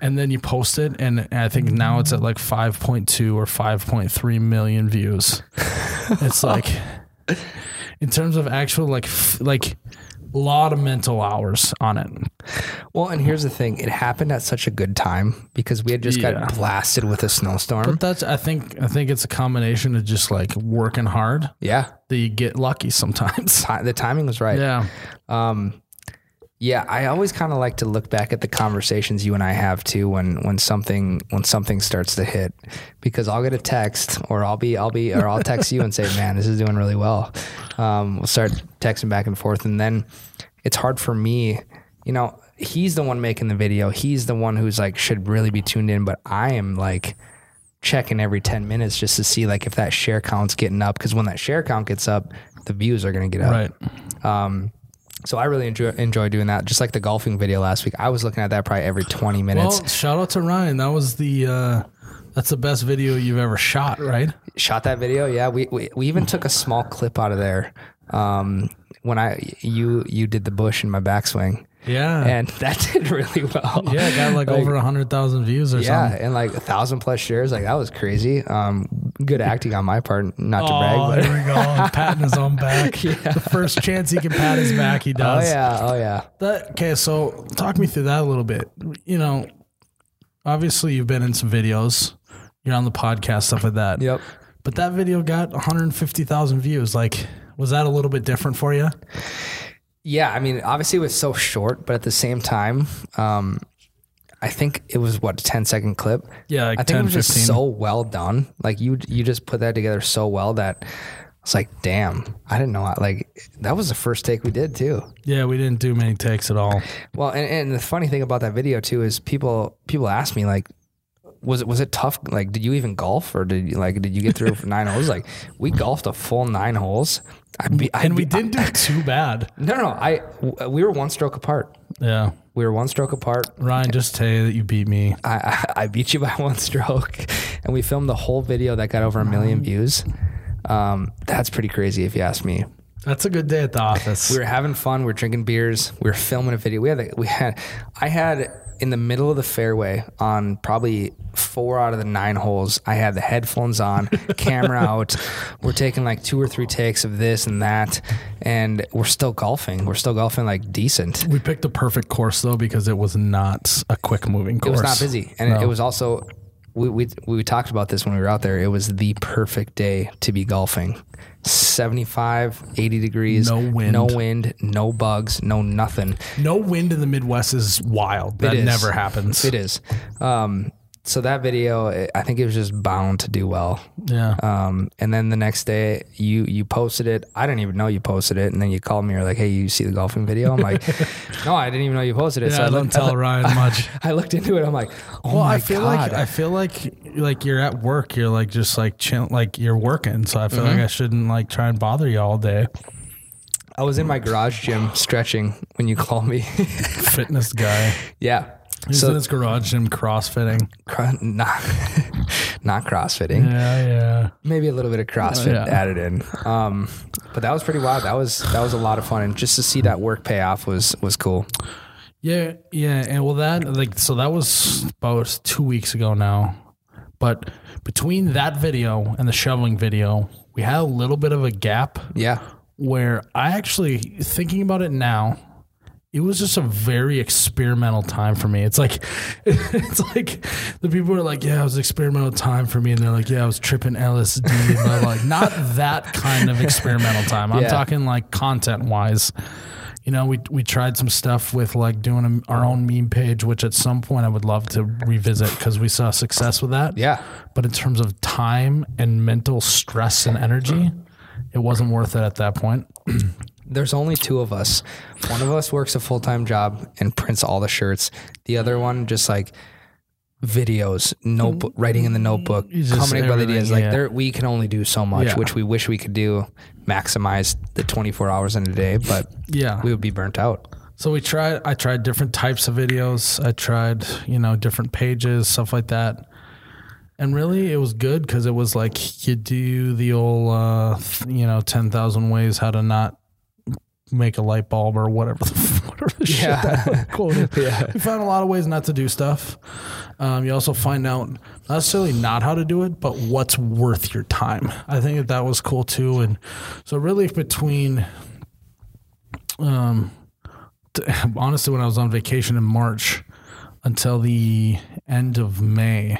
and then you post it and i think now it's at like 5.2 or 5.3 million views. It's like in terms of actual like f- like a lot of mental hours on it. Well, and here's the thing: it happened at such a good time because we had just Yeah. got blasted with a snowstorm. but that's i think i think it's a combination of just like working hard. Yeah, that you get lucky sometimes. The timing was right. yeah. Um, yeah, I always kind of like to look back at the conversations you and I have too when when something when something starts to hit because I'll get a text or I'll be I'll be or I'll text you and say, "Man, this is doing really well." Um, we'll start texting back and forth, and then it's hard for me, you know. He's the one making the video. He's the one who's like should really be tuned in, but I am like checking every 10 minutes just to see like if that share count's getting up because when that share count gets up the views are going to get up right um, so I really enjoy enjoy doing that. Just like the golfing video last week, I was looking at that probably every twenty minutes. well shout out to ryan that was the uh that's the best video you've ever shot right Shot that video, yeah. We, we we even took a small clip out of there um, when I you you did the bush in my backswing, yeah and that did really well. yeah it got like, over a hundred thousand views or Yeah, something Yeah, and like a thousand plus shares, like that was crazy. Um, good acting on my part, not to Oh, brag, there we go. Patting his own back. The first chance he can pat his back, he but oh does. yeah, oh yeah. That, okay, so talk me through that a little bit. You know, obviously you've been in some videos. You're on the podcast, stuff like that. Yep. But that video got 150,000 views. Like, was that a little bit different for you? Yeah, I mean, obviously it was so short, but at the same time, um, I think it was what a 10 second clip. Yeah, like I think 10, it was just so well done. Like you, you just put that together so well that it's like, damn, I didn't know. I, like that was the first take we did too. Yeah, we didn't do many takes at all. Well, and, and the funny thing about that video too is people people ask me like, was it was it tough? Like, did you even golf or did you like did you get through nine holes? Like, we golfed a full nine holes. I be, I And we be- didn't do too bad. No, no, I we were one stroke apart. Yeah. We were one stroke apart. Ryan, just tell you that you beat me. I, I, I beat you by one stroke, and we filmed the whole video that got over a million views. Um, that's pretty crazy if you ask me. That's a good day at the office. We were having fun. We were drinking beers. We were filming a video. We had, we had, I had in the middle of the fairway on probably four out of the nine holes. I had the headphones on, camera out. We're taking like two or three takes of this and that, and we're still golfing. We're still golfing like decent. we picked the perfect course though because it was not a quick moving course. It was not busy, and No. it was also. We, we we talked about this when we were out there. It was the perfect day to be golfing. 75, 80 degrees. No wind. No wind. No bugs. No nothing. No wind in the Midwest is wild. That never happens. It is. Um, so that video, I think it was just bound to do well. Yeah. Um, and then the next day, you you posted it. I didn't even know you posted it, and then you called me. You're like, "Hey, you see the golfing video?" I'm like, "No, I didn't even know you posted it." yeah, so I I don't looked, tell Ryan much. I looked into it. I'm like, "Oh Well, my I feel god!" like I feel like like you're at work. You're like just like chill, like you're working. So I feel Mm-hmm. like I shouldn't like try and bother you all day. I was in my garage gym stretching when you called me. Fitness guy. yeah. He's in So his garage gym crossfitting. cro- not not CrossFitting. Yeah, yeah. Maybe a little bit of CrossFit Yeah. added in. Um, but that was pretty wild. That was that was a lot of fun, and just to see that work pay off was was cool. Yeah, yeah, and well, that like so that was about two weeks ago now, but between that video and the shoveling video, we had a little bit of a gap Yeah. where I actually thinking about it now, it was just a very experimental time for me. It's like it's like the people are like, "Yeah, it was experimental time for me," and they're like, "Yeah, I was tripping LSD," but like not that kind of experimental time. I'm Yeah. talking like content wise. You know, we we tried some stuff with like doing a, our own meme page, which at some point I would love to revisit because we saw success with that. Yeah. But in terms of time and mental stress and energy, it wasn't worth it at that point. There's only two of us. One of us works a full time job and prints all the shirts. The other one just like videos, notebook, writing in the notebook, You just- coming up with everything, ideas. Like yeah. there, we can only do so much, Yeah. which we wish we could do. Maximize the 24 hours in a day, but Yeah. we would be burnt out. So we tried. I tried different types of videos. I tried, you know, different pages, stuff like that. And really, it was good because it was like you do the old, uh, th- you know, ten thousand ways how to not make a light bulb or whatever, the, whatever the shit Yeah. that quote is. Yeah. You find a lot of ways not to do stuff. Um, you also find out not necessarily not how to do it, but what's worth your time. I think that that was cool too. And so really between, um, honestly, when I was on vacation in March until the end of May.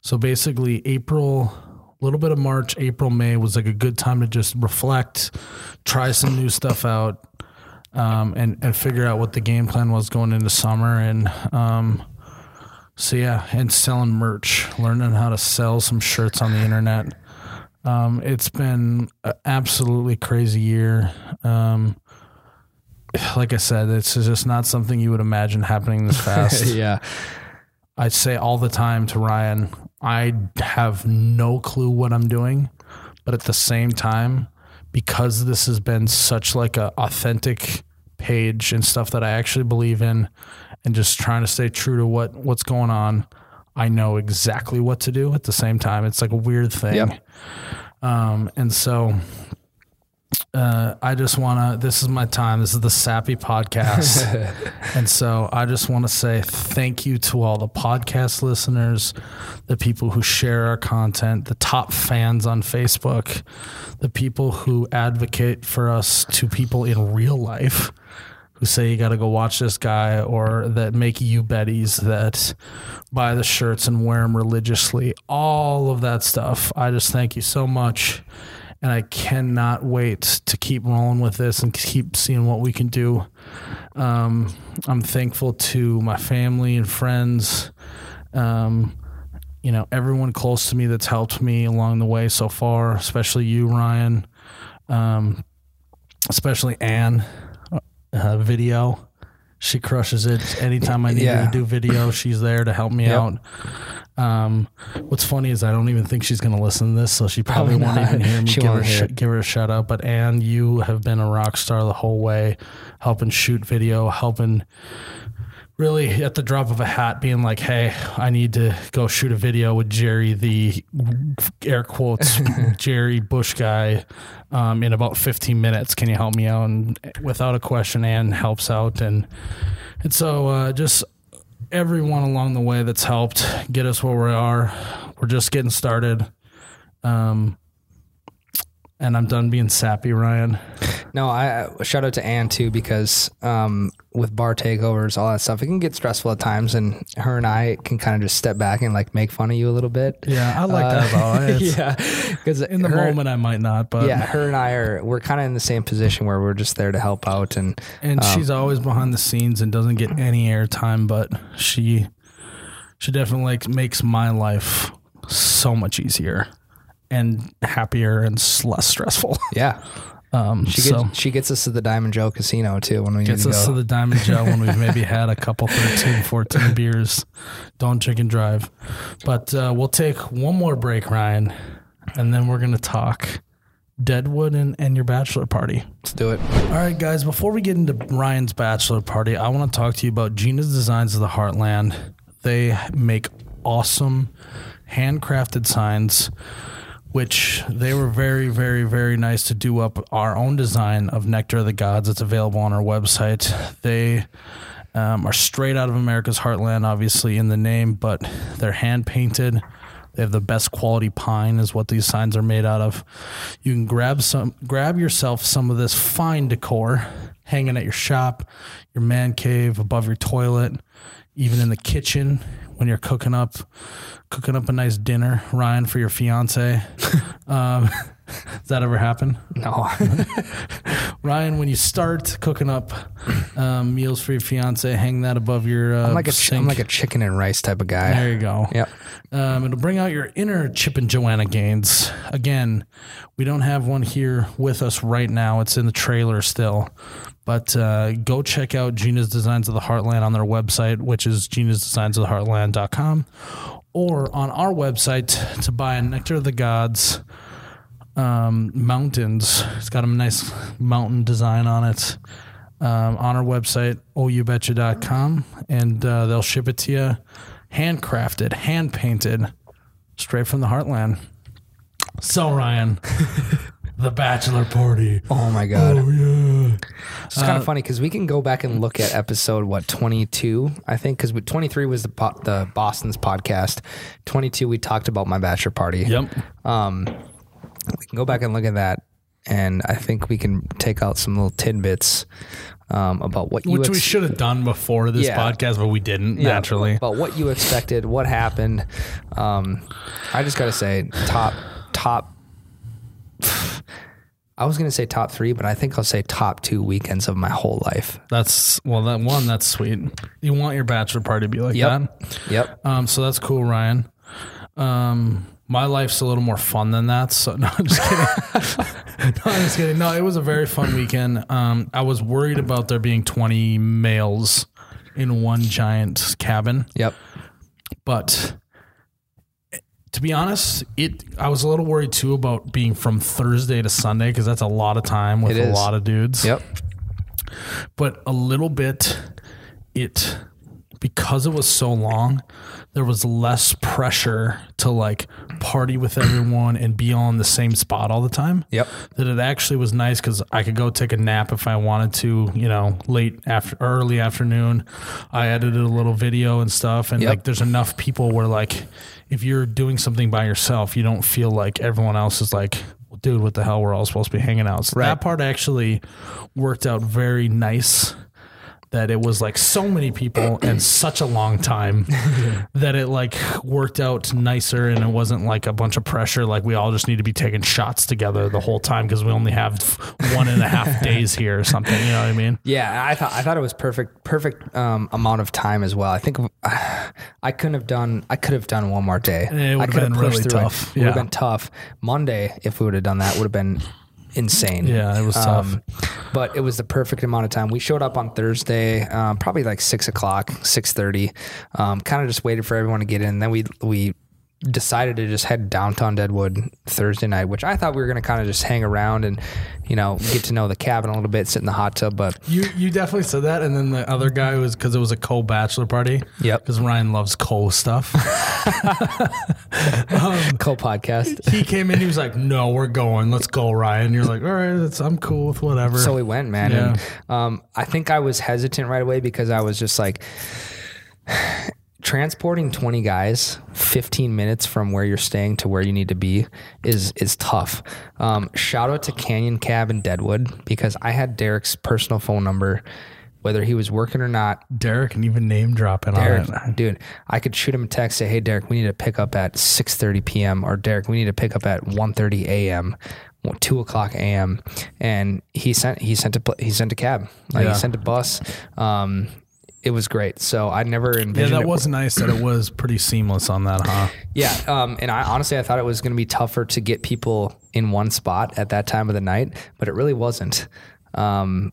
So basically, April, a little bit of March, April, May was like a good time to just reflect, try some new stuff out, um, and and figure out what the game plan was going into summer. And um, so yeah, and selling merch, learning how to sell some shirts on the internet. Um, it's been an absolutely crazy year. Um, like I said, it's just not something you would imagine happening this fast. yeah. I say all the time to Ryan, I have no clue what I'm doing, but at the same time, because this has been such like a authentic page and stuff that I actually believe in, and just trying to stay true to what what's going on, I know exactly what to do. At the same time, it's like a weird thing. Yep. Um, and so uh, I just want to, this is my time. This is the Sappy podcast. and so I just want to say thank you to all the podcast listeners, the people who share our content, the top fans on Facebook, the people who advocate for us to people in real life who say you got to go watch this guy or that make you betties that buy the shirts and wear them religiously all of that stuff i just thank you so much and i cannot wait to keep rolling with this and keep seeing what we can do um, i'm thankful to my family and friends um, you know, everyone close to me that's helped me along the way so far, especially you, Ryan, um, especially Anne, uh, video. She crushes it. Anytime I need her to do video, she's there to help me Yep. out. Um, what's funny is I don't even think she's going to listen to this, so she probably, Probably won't even hear me She give her, sh- give her a shout out. But Anne, you have been a rock star the whole way, helping shoot video, helping really at the drop of a hat being like, hey, I need to go shoot a video with Jerry, the air quotes Jerry Bush guy, um, in about 15 minutes. Can you help me out? And without a question, Ann helps out. And, and so uh, just everyone along the way that's helped get us where we are. We're just getting started. Um, and I'm done being sappy, Ryan. No, I shout out to Ann too because um, with bar takeovers, all that stuff, it can get stressful at times, and her and I can kind of just step back and like make fun of you a little bit. Yeah, I like that though. It's- yeah, because In the moment, I might not, but yeah, her and I are we're kind of in the same position where we're just there to help out, and and she's always behind the scenes and doesn't get any airtime but she she definitely like makes my life so much easier and happier and less stressful yeah, um she gets so she gets us to the Diamond Joe Casino too when we gets to us go. to the diamond Joe when we've maybe had a couple 13 14 beers don't drink and drive but uh, we'll take one more break ryan and then we're gonna talk deadwood and, and your bachelor party Let's do it. All right, guys, before we get into Ryan's bachelor party, I want to talk to you about Gina's Designs of the Heartland. They make awesome handcrafted signs, which they were very, very, very nice to do up our own design of Nectar of the Gods. It's available on our website. They um, are straight out of America's Heartland, obviously in the name, but they're hand painted. They have the best quality pine, is what these signs are made out of. You can grab some, grab yourself some of this fine decor, hanging at your shop, your man cave, above your toilet, even in the kitchen when you're cooking up, cooking up a nice dinner, Ryan, for your fiance. um, does that ever happen? No, Ryan, when you start cooking up um, meals for your fiance, hang that above your. Uh, I'm like a ch- I'm like a chicken and rice type of guy. There you go. Yep. Um, it'll bring out your inner Chip and Joanna Gaines. Again, we don't have one here with us right now. It's in the trailer still. But uh, go check out Gina's Designs of the Heartland on their website, which is ginasdesignsoftheheartland.com, or on our website to buy a Nectar of the Gods um, mountains. It's got a nice mountain design on it. Um, on our website, youbetcha.com, and uh, they'll ship it to you handcrafted, hand painted, straight from the heartland. So, Ryan, the bachelor party. Oh my god. yeah. It's kind of funny because we can go back and look at episode what twenty two, I think, because twenty three was the po- the Boston's podcast. Twenty two, we talked about my bachelor party. Yep. Um, we can go back and look at that, and I think we can take out some little tidbits um, about what you Which we should have done before this Yeah. podcast, but we didn't, Yeah, naturally. about what you expected, what happened. Um, I just gotta say, top top. I was gonna say top three, but I think I'll say top two weekends of my whole life. That's, well, that one, that's sweet. You want your bachelor party to be like Yep. that? Yep. Um, so that's cool, Ryan. Um, my life's a little more fun than that. So no, I'm just kidding. no, I'm just kidding. No, it was a very fun weekend. Um, I was worried about there being 20 males in one giant cabin, Yep. but to be honest, it I was a little worried too about being from Thursday to Sunday because that's a lot of time with a lot of dudes Yep. but a little bit it because it was so long there was less pressure to like party with everyone and be on the same spot all the time Yep. that it actually was nice because i could go take a nap if i wanted to you know late after early afternoon i edited a little video and stuff and Yep. like there's enough people where like if you're doing something by yourself you don't feel like everyone else is like dude what the hell we're all supposed to be hanging out so Right. that part actually worked out very nice that it was like so many people and such a long time that it like worked out nicer and it wasn't like a bunch of pressure. Like we all just need to be taking shots together the whole time because we only have one and a half days here or something. You know what I mean? Yeah, I thought I thought it was perfect, perfect um, amount of time as well. I think I couldn't have done. I could have done one more day. It would I have could been pushed really tough. It, it would have Yeah. been tough. Monday, if we would have done that, would have been insane. Um, Yeah, it was tough. but it was the perfect amount of time. We showed up on Thursday, um, probably like six o'clock, six thirty. Um, kind of just waited for everyone to get in. Then we we decided to just head downtown Deadwood Thursday night, which I thought we were going to kind of just hang around and you know get to know the cabin a little bit, sit in the hot tub. But You you definitely said that, and then the other guy was because it was a co bachelor party. Yep. Because Ryan loves co stuff. co podcast. he came in. He was like, "No, we're going. Let's go, Ryan." You're like, "All right, that's, I'm cool with whatever." So we went, man. Yeah. And um, I think I was hesitant right away because I was just like, transporting 20 guys 15 minutes from where you're staying to where you need to be is is tough um, shout out to canyon cab in deadwood because i had derek's personal phone number whether he was working or not Derek and even name dropping Derek, on it. dude, I could shoot him a text, say, "Hey, Derek, we need to pick up at 6:30 p.m." or "Derek, we need to pick up at 1:30 a.m." 2 o'clock a.m. and he sent he sent a he sent a cab like Yeah. he sent a bus um it was great so I never envisioned. Yeah, that was nice that it was pretty seamless on that, huh? yeah, um, and I honestly I thought it was going to be tougher to get people in one spot at that time of the night, but it really wasn't. Um,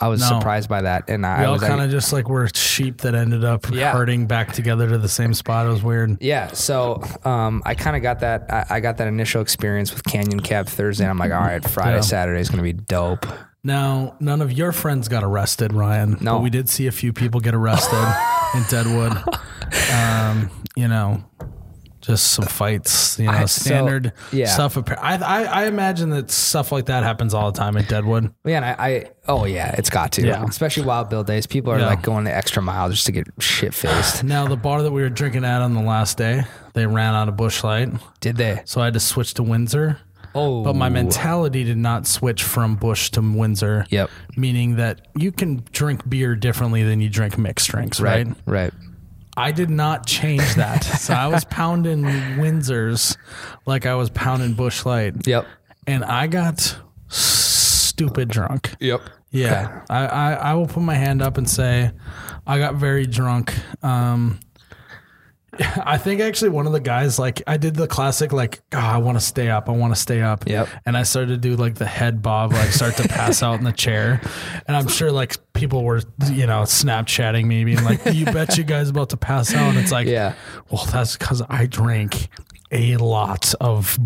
I was No. surprised by that, and I, We all was kind of just like were sheep that ended up Yeah. herding back together to the same spot. It was weird. Yeah, so um, I kind of got that. I, I got that initial experience with Canyon Cab Thursday. And I'm like, all right, Friday, Yeah. Saturday is going to be dope. Now, none of your friends got arrested, Ryan. No. But we did see a few people get arrested in Deadwood. Um, you know, just some fights, you know, I- so, standard yeah. stuff. I, I I imagine that stuff like that happens all the time in Deadwood. Yeah, and I, I oh yeah, it's got to. Yeah. Especially Wild Bill days, people are Yeah. like going the extra mile just to get shit faced. Now, the bar that we were drinking at on the last day, they ran out of Busch Light, Did they? so I had to switch to Windsor. Oh, But my mentality did not switch from Busch to Windsor. Yep. Meaning that you can drink beer differently than you drink mixed drinks, right? right, right. I did not change that. so I was pounding Windsors like I was pounding Busch Light. Yep. And I got stupid drunk. Yep. Yeah. I, I, I will put my hand up and say I got very drunk. Um, I think actually one of the guys like I did the classic like oh, I want to stay up I want to stay up Yep. and I started to do like the head bob like start to pass out in the chair and I'm sure like people were you know Snapchatting me being like you bet you guys about to pass out and it's like Yeah. well that's because I drank a lot of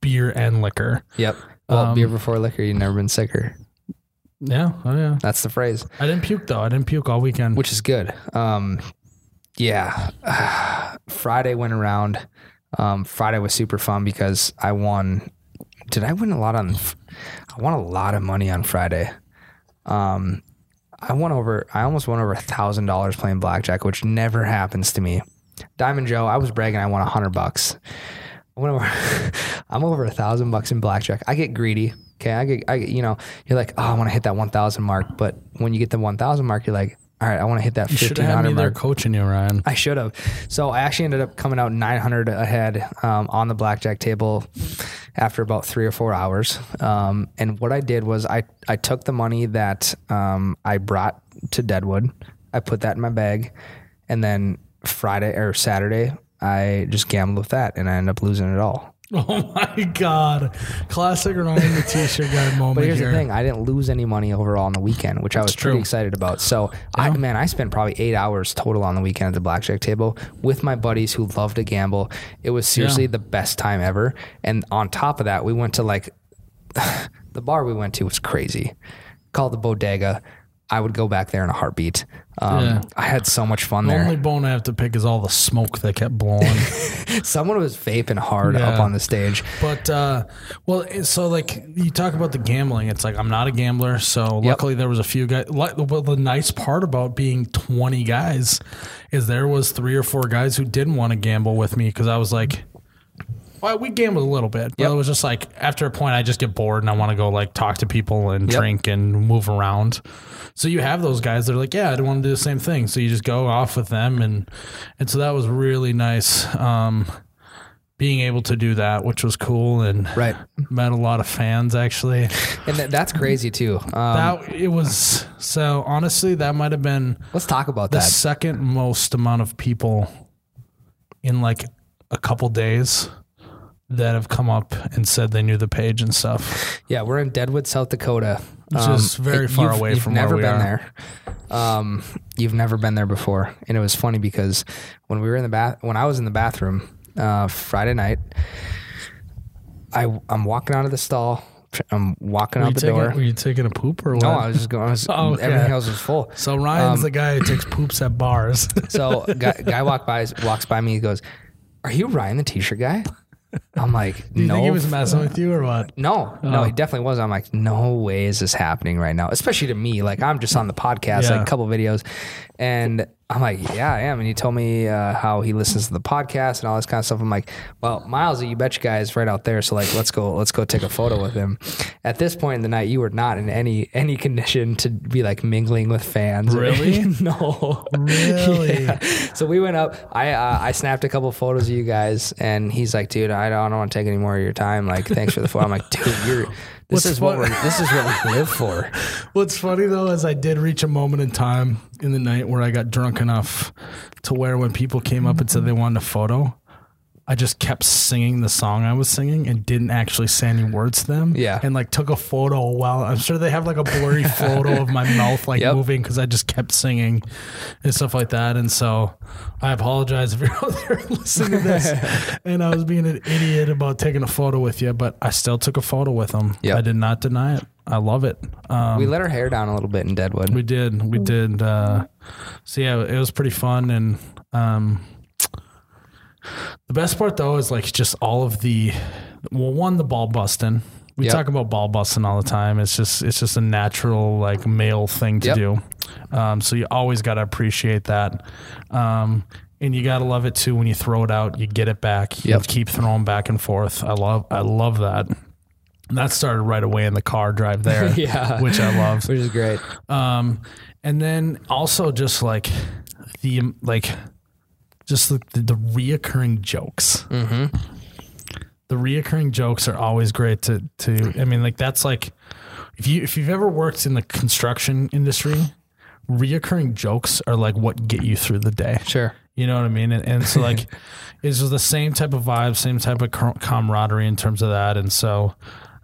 beer and liquor Yep. Well, Um, beer before liquor, you've never been sicker. yeah oh yeah That's the phrase, I didn't puke though I didn't puke all weekend which is good. Um, yeah. Friday went around. Um, Friday was super fun because I won. Did I win a lot on? I won a lot of money on Friday. Um, I won over. I almost won over a thousand dollars playing blackjack, which never happens to me. Diamond Joe, I was bragging. I won a hundred bucks. I went over. I'm over a thousand bucks in blackjack. I get greedy. Okay, I get. I get, you know. You're like, oh, I want to hit that one thousand mark, but when you get the one thousand mark, you're like, all right, I want to hit that you should fifteen have had me hundred there mark. coaching you Ryan I should have. So I actually ended up coming out 900 ahead um, on the blackjack table after about three or four hours. Um, and what I did was I, I took the money that um, I brought to Deadwood, I put that in my bag, and then Friday or Saturday, I just gambled with that and I ended up losing it all. Oh my god! Classic Ryan the T-shirt guy moment But here's here. the thing: I didn't lose any money overall on the weekend, which I was pretty excited about. So, I man, I spent probably eight hours total on the weekend at the blackjack table with my buddies who love to gamble. It was seriously Yeah. the best time ever. And on top of that, we went to like the bar we went to was crazy, called the Bodega. I would go back there in a heartbeat. Um, Yeah. I had so much fun The there. only bone I have to pick is all the smoke that kept blowing. Someone was vaping hard up on the stage. but uh, well, so like you talk about the gambling, it's like I'm not a gambler, so luckily there was a few guys. Like, well, the nice part about being 20 guys is there was three or four guys who didn't want to gamble with me because I was like. Well, we gambled a little bit, but Yep. it was just like after a point, I just get bored and I want to go like talk to people and Yep. drink and move around. So you have those guys that are like, yeah, I don't want to do the same thing. So you just go off with them, and and so that was really nice. Um, being able to do that, which was cool, and Right. met a lot of fans actually. And th- that's crazy too. Um, that it was so honestly, that might have been let's talk about the that. second most amount of people in like a couple days that have come up and said they knew the page and stuff. Yeah, we're in Deadwood, South Dakota. Which is very far you've- away you've from where never we been are. there. Um, you've never been there before, and it was funny because when we were in the bath, when I was in the bathroom uh, Friday night, I I'm walking out of the stall. I'm walking Were out the taking, door. were you taking a poop or what? no, I was just going. I was, Oh. Everything else was full. so Ryan's Um, the guy who takes poops at bars. So guy, guy walk by walks by me. He goes, "Are you Ryan, the T-shirt guy?" I'm like, Do you "No, think he was messing with you or what? No, no, Oh. he definitely was. I'm like, no way is this happening right now, especially to me. Like, I'm just on the podcast, Yeah. like a couple videos, and I'm like, yeah, I am. And he told me uh, how he listens to the podcast and all this kind of stuff. I'm like, well, Miles, you bet you guys right out there. So like, let's go, let's go take a photo with him. At this point in the night, you were not in any any condition to be like mingling with fans. Really? no. Really? Yeah. So we went up. I uh, I snapped a couple photos of you guys, and he's like, "Dude, I don't, I don't want to take any more of your time. Like, thanks for the photo." I'm like, "Dude, you're this What's is what fun- we're this is what we live for." What's funny though is I did reach a moment in time in the night where I got drunk enough to where when people came up and said they wanted a photo, I just kept singing the song I was singing and didn't actually say any words to them. Yeah. And like took a photo while I'm sure they have like a blurry photo of my mouth like Yep. moving because I just kept singing and stuff like that. And so I apologize if you're out there listening to this and I was being an idiot about taking a photo with you, but I still took a photo with them. Yep. I did not deny it. I love it. Um, we let our hair down a little bit in Deadwood. we did. We did. Uh, so yeah, it was pretty fun. And um, the best part though is like just all of the well, one the ball busting. We Yep. talk about ball busting all the time. It's just it's just a natural like male thing to Yep. do. Um, so you always got to appreciate that. Um, and you gotta love it too when you throw it out, you get it back. You Yep. keep throwing back and forth. I love I love that. And that started right away in the car drive there, Yeah. which I love. which is great. Um, and then also just like the like just the, the, the reoccurring jokes. Mm-hmm. The reoccurring jokes are always great to to. I mean, like that's like if you if you've ever worked in the construction industry, reoccurring jokes are like what get you through the day. Sure. You know what I mean? And, and so like it's just the same type of vibe, same type of camaraderie in terms of that. And so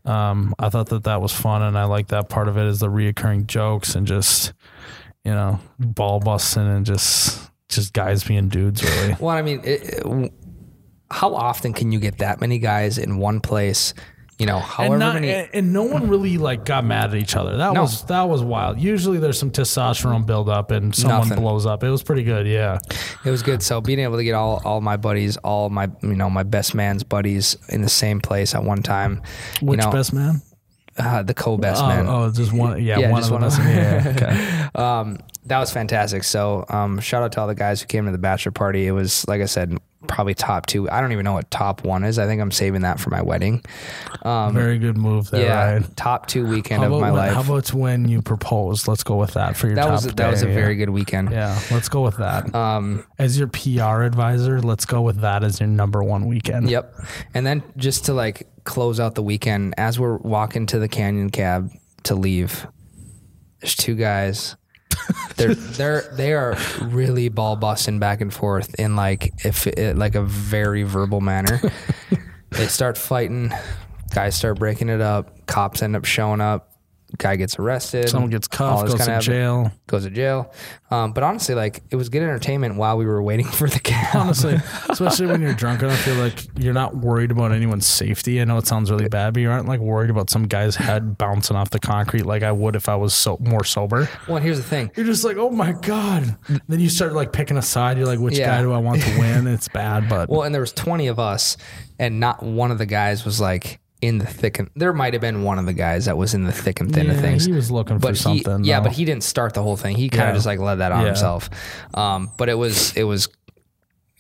um, I thought that that was fun, and I like that part of it is the reoccurring jokes and just you know ball busting and just just guys being dudes really. Well, I mean, it, it- how often can you get that many guys in one place? You know, however And, not, many. and, and no one really like got mad at each other. That No. was that was wild. Usually there's some testosterone buildup and someone Nothing. blows up. It was pretty good, yeah. It was good. So being able to get all, all my buddies, all my you know my best man's buddies in the same place at one time. Which you know, best man? uh, the co-best Oh, man. oh, just one. Yeah, Yeah, one just of one of them. Yeah, okay. Um, that was fantastic. So um, shout out to all the guys who came to the bachelor party. It was like I said, probably top two. I don't even know what top one is. I think I'm saving that for my wedding. Very good move there, yeah, Ryan. top two weekend of my when, life. how about when you proposed? Let's go with that for your that top was that was a very good weekend. Yeah, let's go with that. Um, as your PR advisor, let's go with that as your number one weekend. Yep. And then just to like close out the weekend, as we're walking to the canyon cab to leave, there's two guys. They're they're they are really ball busting back and forth in like if it, like a very verbal manner. they start fighting, guys start breaking it up, cops end up showing up, guy gets arrested, Someone gets cuffed, goes to jail. goes to jail. Um, but honestly, like it was good entertainment while we were waiting for the cab. Honestly, especially when you're drunk enough, you're like you're not worried about anyone's safety. I know it sounds really bad, but you aren't like worried about some guy's head bouncing off the concrete like I would if I was so more sober. Well, here's the thing. You're just like, oh my god. Then you start like picking a side. You're like, which Yeah. guy do I want to win? It's bad, but Well, and there was 20 of us, and not one of the guys was like in the thick and there might have been one of the guys that was in the thick and thin of things. he was looking for but he, something, Yeah, though. but he didn't start the whole thing. He kind of Yeah. just like led that on Yeah. himself. Um, but it was it was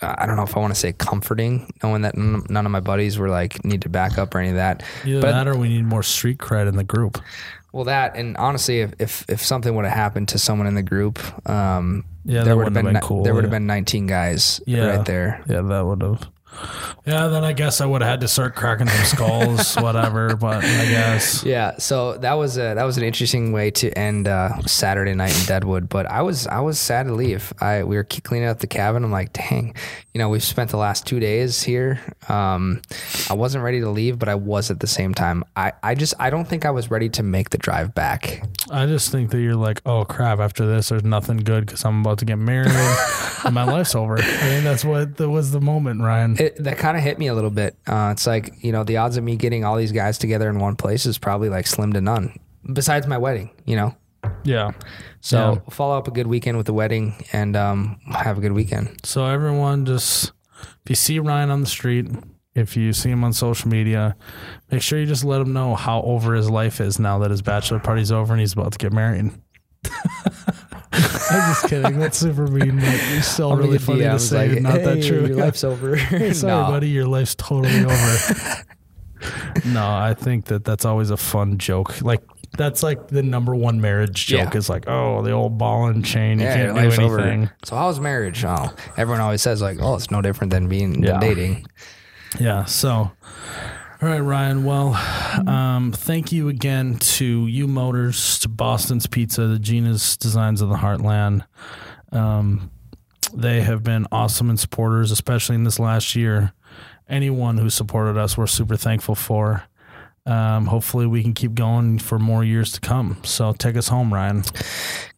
I don't know if I want to say comforting, knowing that none none of my buddies were like need to back up or any of that. Either But- that or we need more street cred in the group. Well, that and honestly, if if, if something would have happened to someone in the group, um, Yeah, there would have been, been cool, there would have yeah. been 19 guys Yeah. right there. Yeah, that would have. Yeah, then I guess I would have had to start cracking some skulls, whatever. But I guess Yeah, so that was a that was an interesting way to end uh, Saturday night in Deadwood. But I was I was sad to leave. I we were cleaning up the cabin. I'm like, dang, you know, we've spent the last two days here. Um, I wasn't ready to leave, but I was at the same time. I I just I don't think I was ready to make the drive back. I just think that you're like, oh crap! After this, there's nothing good because I'm about to get married and my life's over. I think that's what that was the moment, Ryan. It, that kind of hit me a little bit. Uh, it's like you know, the odds of me getting all these guys together in one place is probably like slim to none. Besides my wedding, you know. yeah. So Yeah. follow up a good weekend with the wedding and um, have a good weekend. So everyone, just if you see Ryan on the street, if you see him on social media, make sure you just let him know how over his life is now that his bachelor party's over and he's about to get married. I'm just kidding. That's super mean. But it's still really funny to say. not that true. Your life's over. Hey, sorry, No. buddy. Your life's totally over. no, I think that that's always a fun joke. Like that's like the number one marriage joke Yeah. is like, oh, the old ball and chain. You Yeah, can't do anything. over. So how's marriage? Oh, everyone always says like, oh, it's no different than being Yeah. than dating. Yeah. So, all right, Ryan. Well, um, thank you again to U Motors, to Boston's Pizza, to Gina's Designs of the Heartland. Um, they have been awesome and supporters, especially in this last year. Anyone who supported us, we're super thankful for. Um, hopefully, we can keep going for more years to come. So, take us home, Ryan.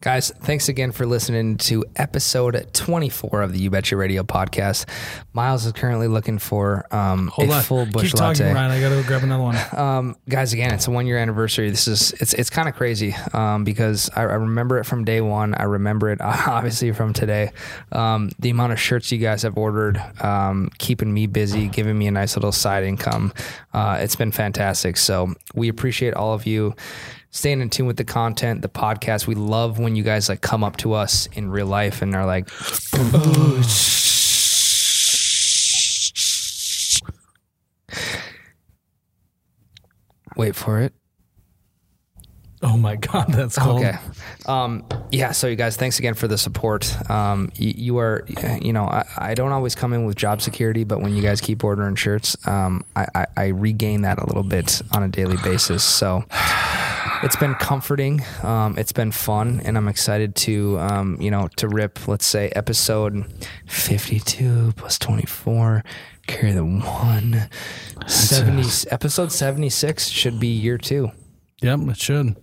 Guys, thanks again for listening to episode 24 of the You Betcha Radio podcast. Miles is currently looking for um, Hold a on. full Busch keep latte. talking, Ryan. I got to go grab another one. Um, guys, again, it's a one year anniversary. This is it's it's kind of crazy um, because I, I remember it from day one. I remember it obviously from today. Um, the amount of shirts you guys have ordered, um, keeping me busy, giving me a nice little side income. Uh, it's been fantastic. So we appreciate all of you. Staying in tune with the content, the podcast. We love when you guys like come up to us in real life and are like, wait for it. Oh my God, that's cold. Okay. Um, yeah. So you guys, thanks again for the support. Um, you, you are, you know, I, I don't always come in with job security, but when you guys keep ordering shirts, um, I, I, I regain that a little bit on a daily basis. So it's been comforting. Um, it's been fun, and I'm excited to, um, you know, to rip. Let's say episode 52 plus 24. Carry the one. 70 episode 76 should be year two. Yep, it should.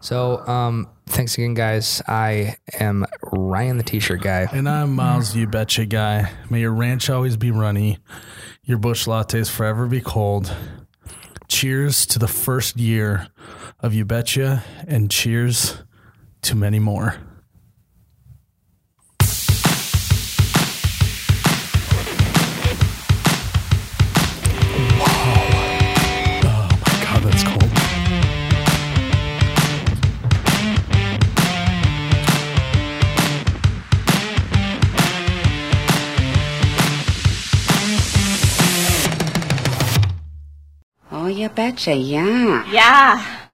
So, um, thanks again, guys. I am Ryan, the T-shirt guy. And I'm Miles, you betcha guy. May your ranch always be runny, your Busch Lattes forever be cold. Cheers to the first year of You Betcha, and cheers to many more. Betcha, yeah. Yeah.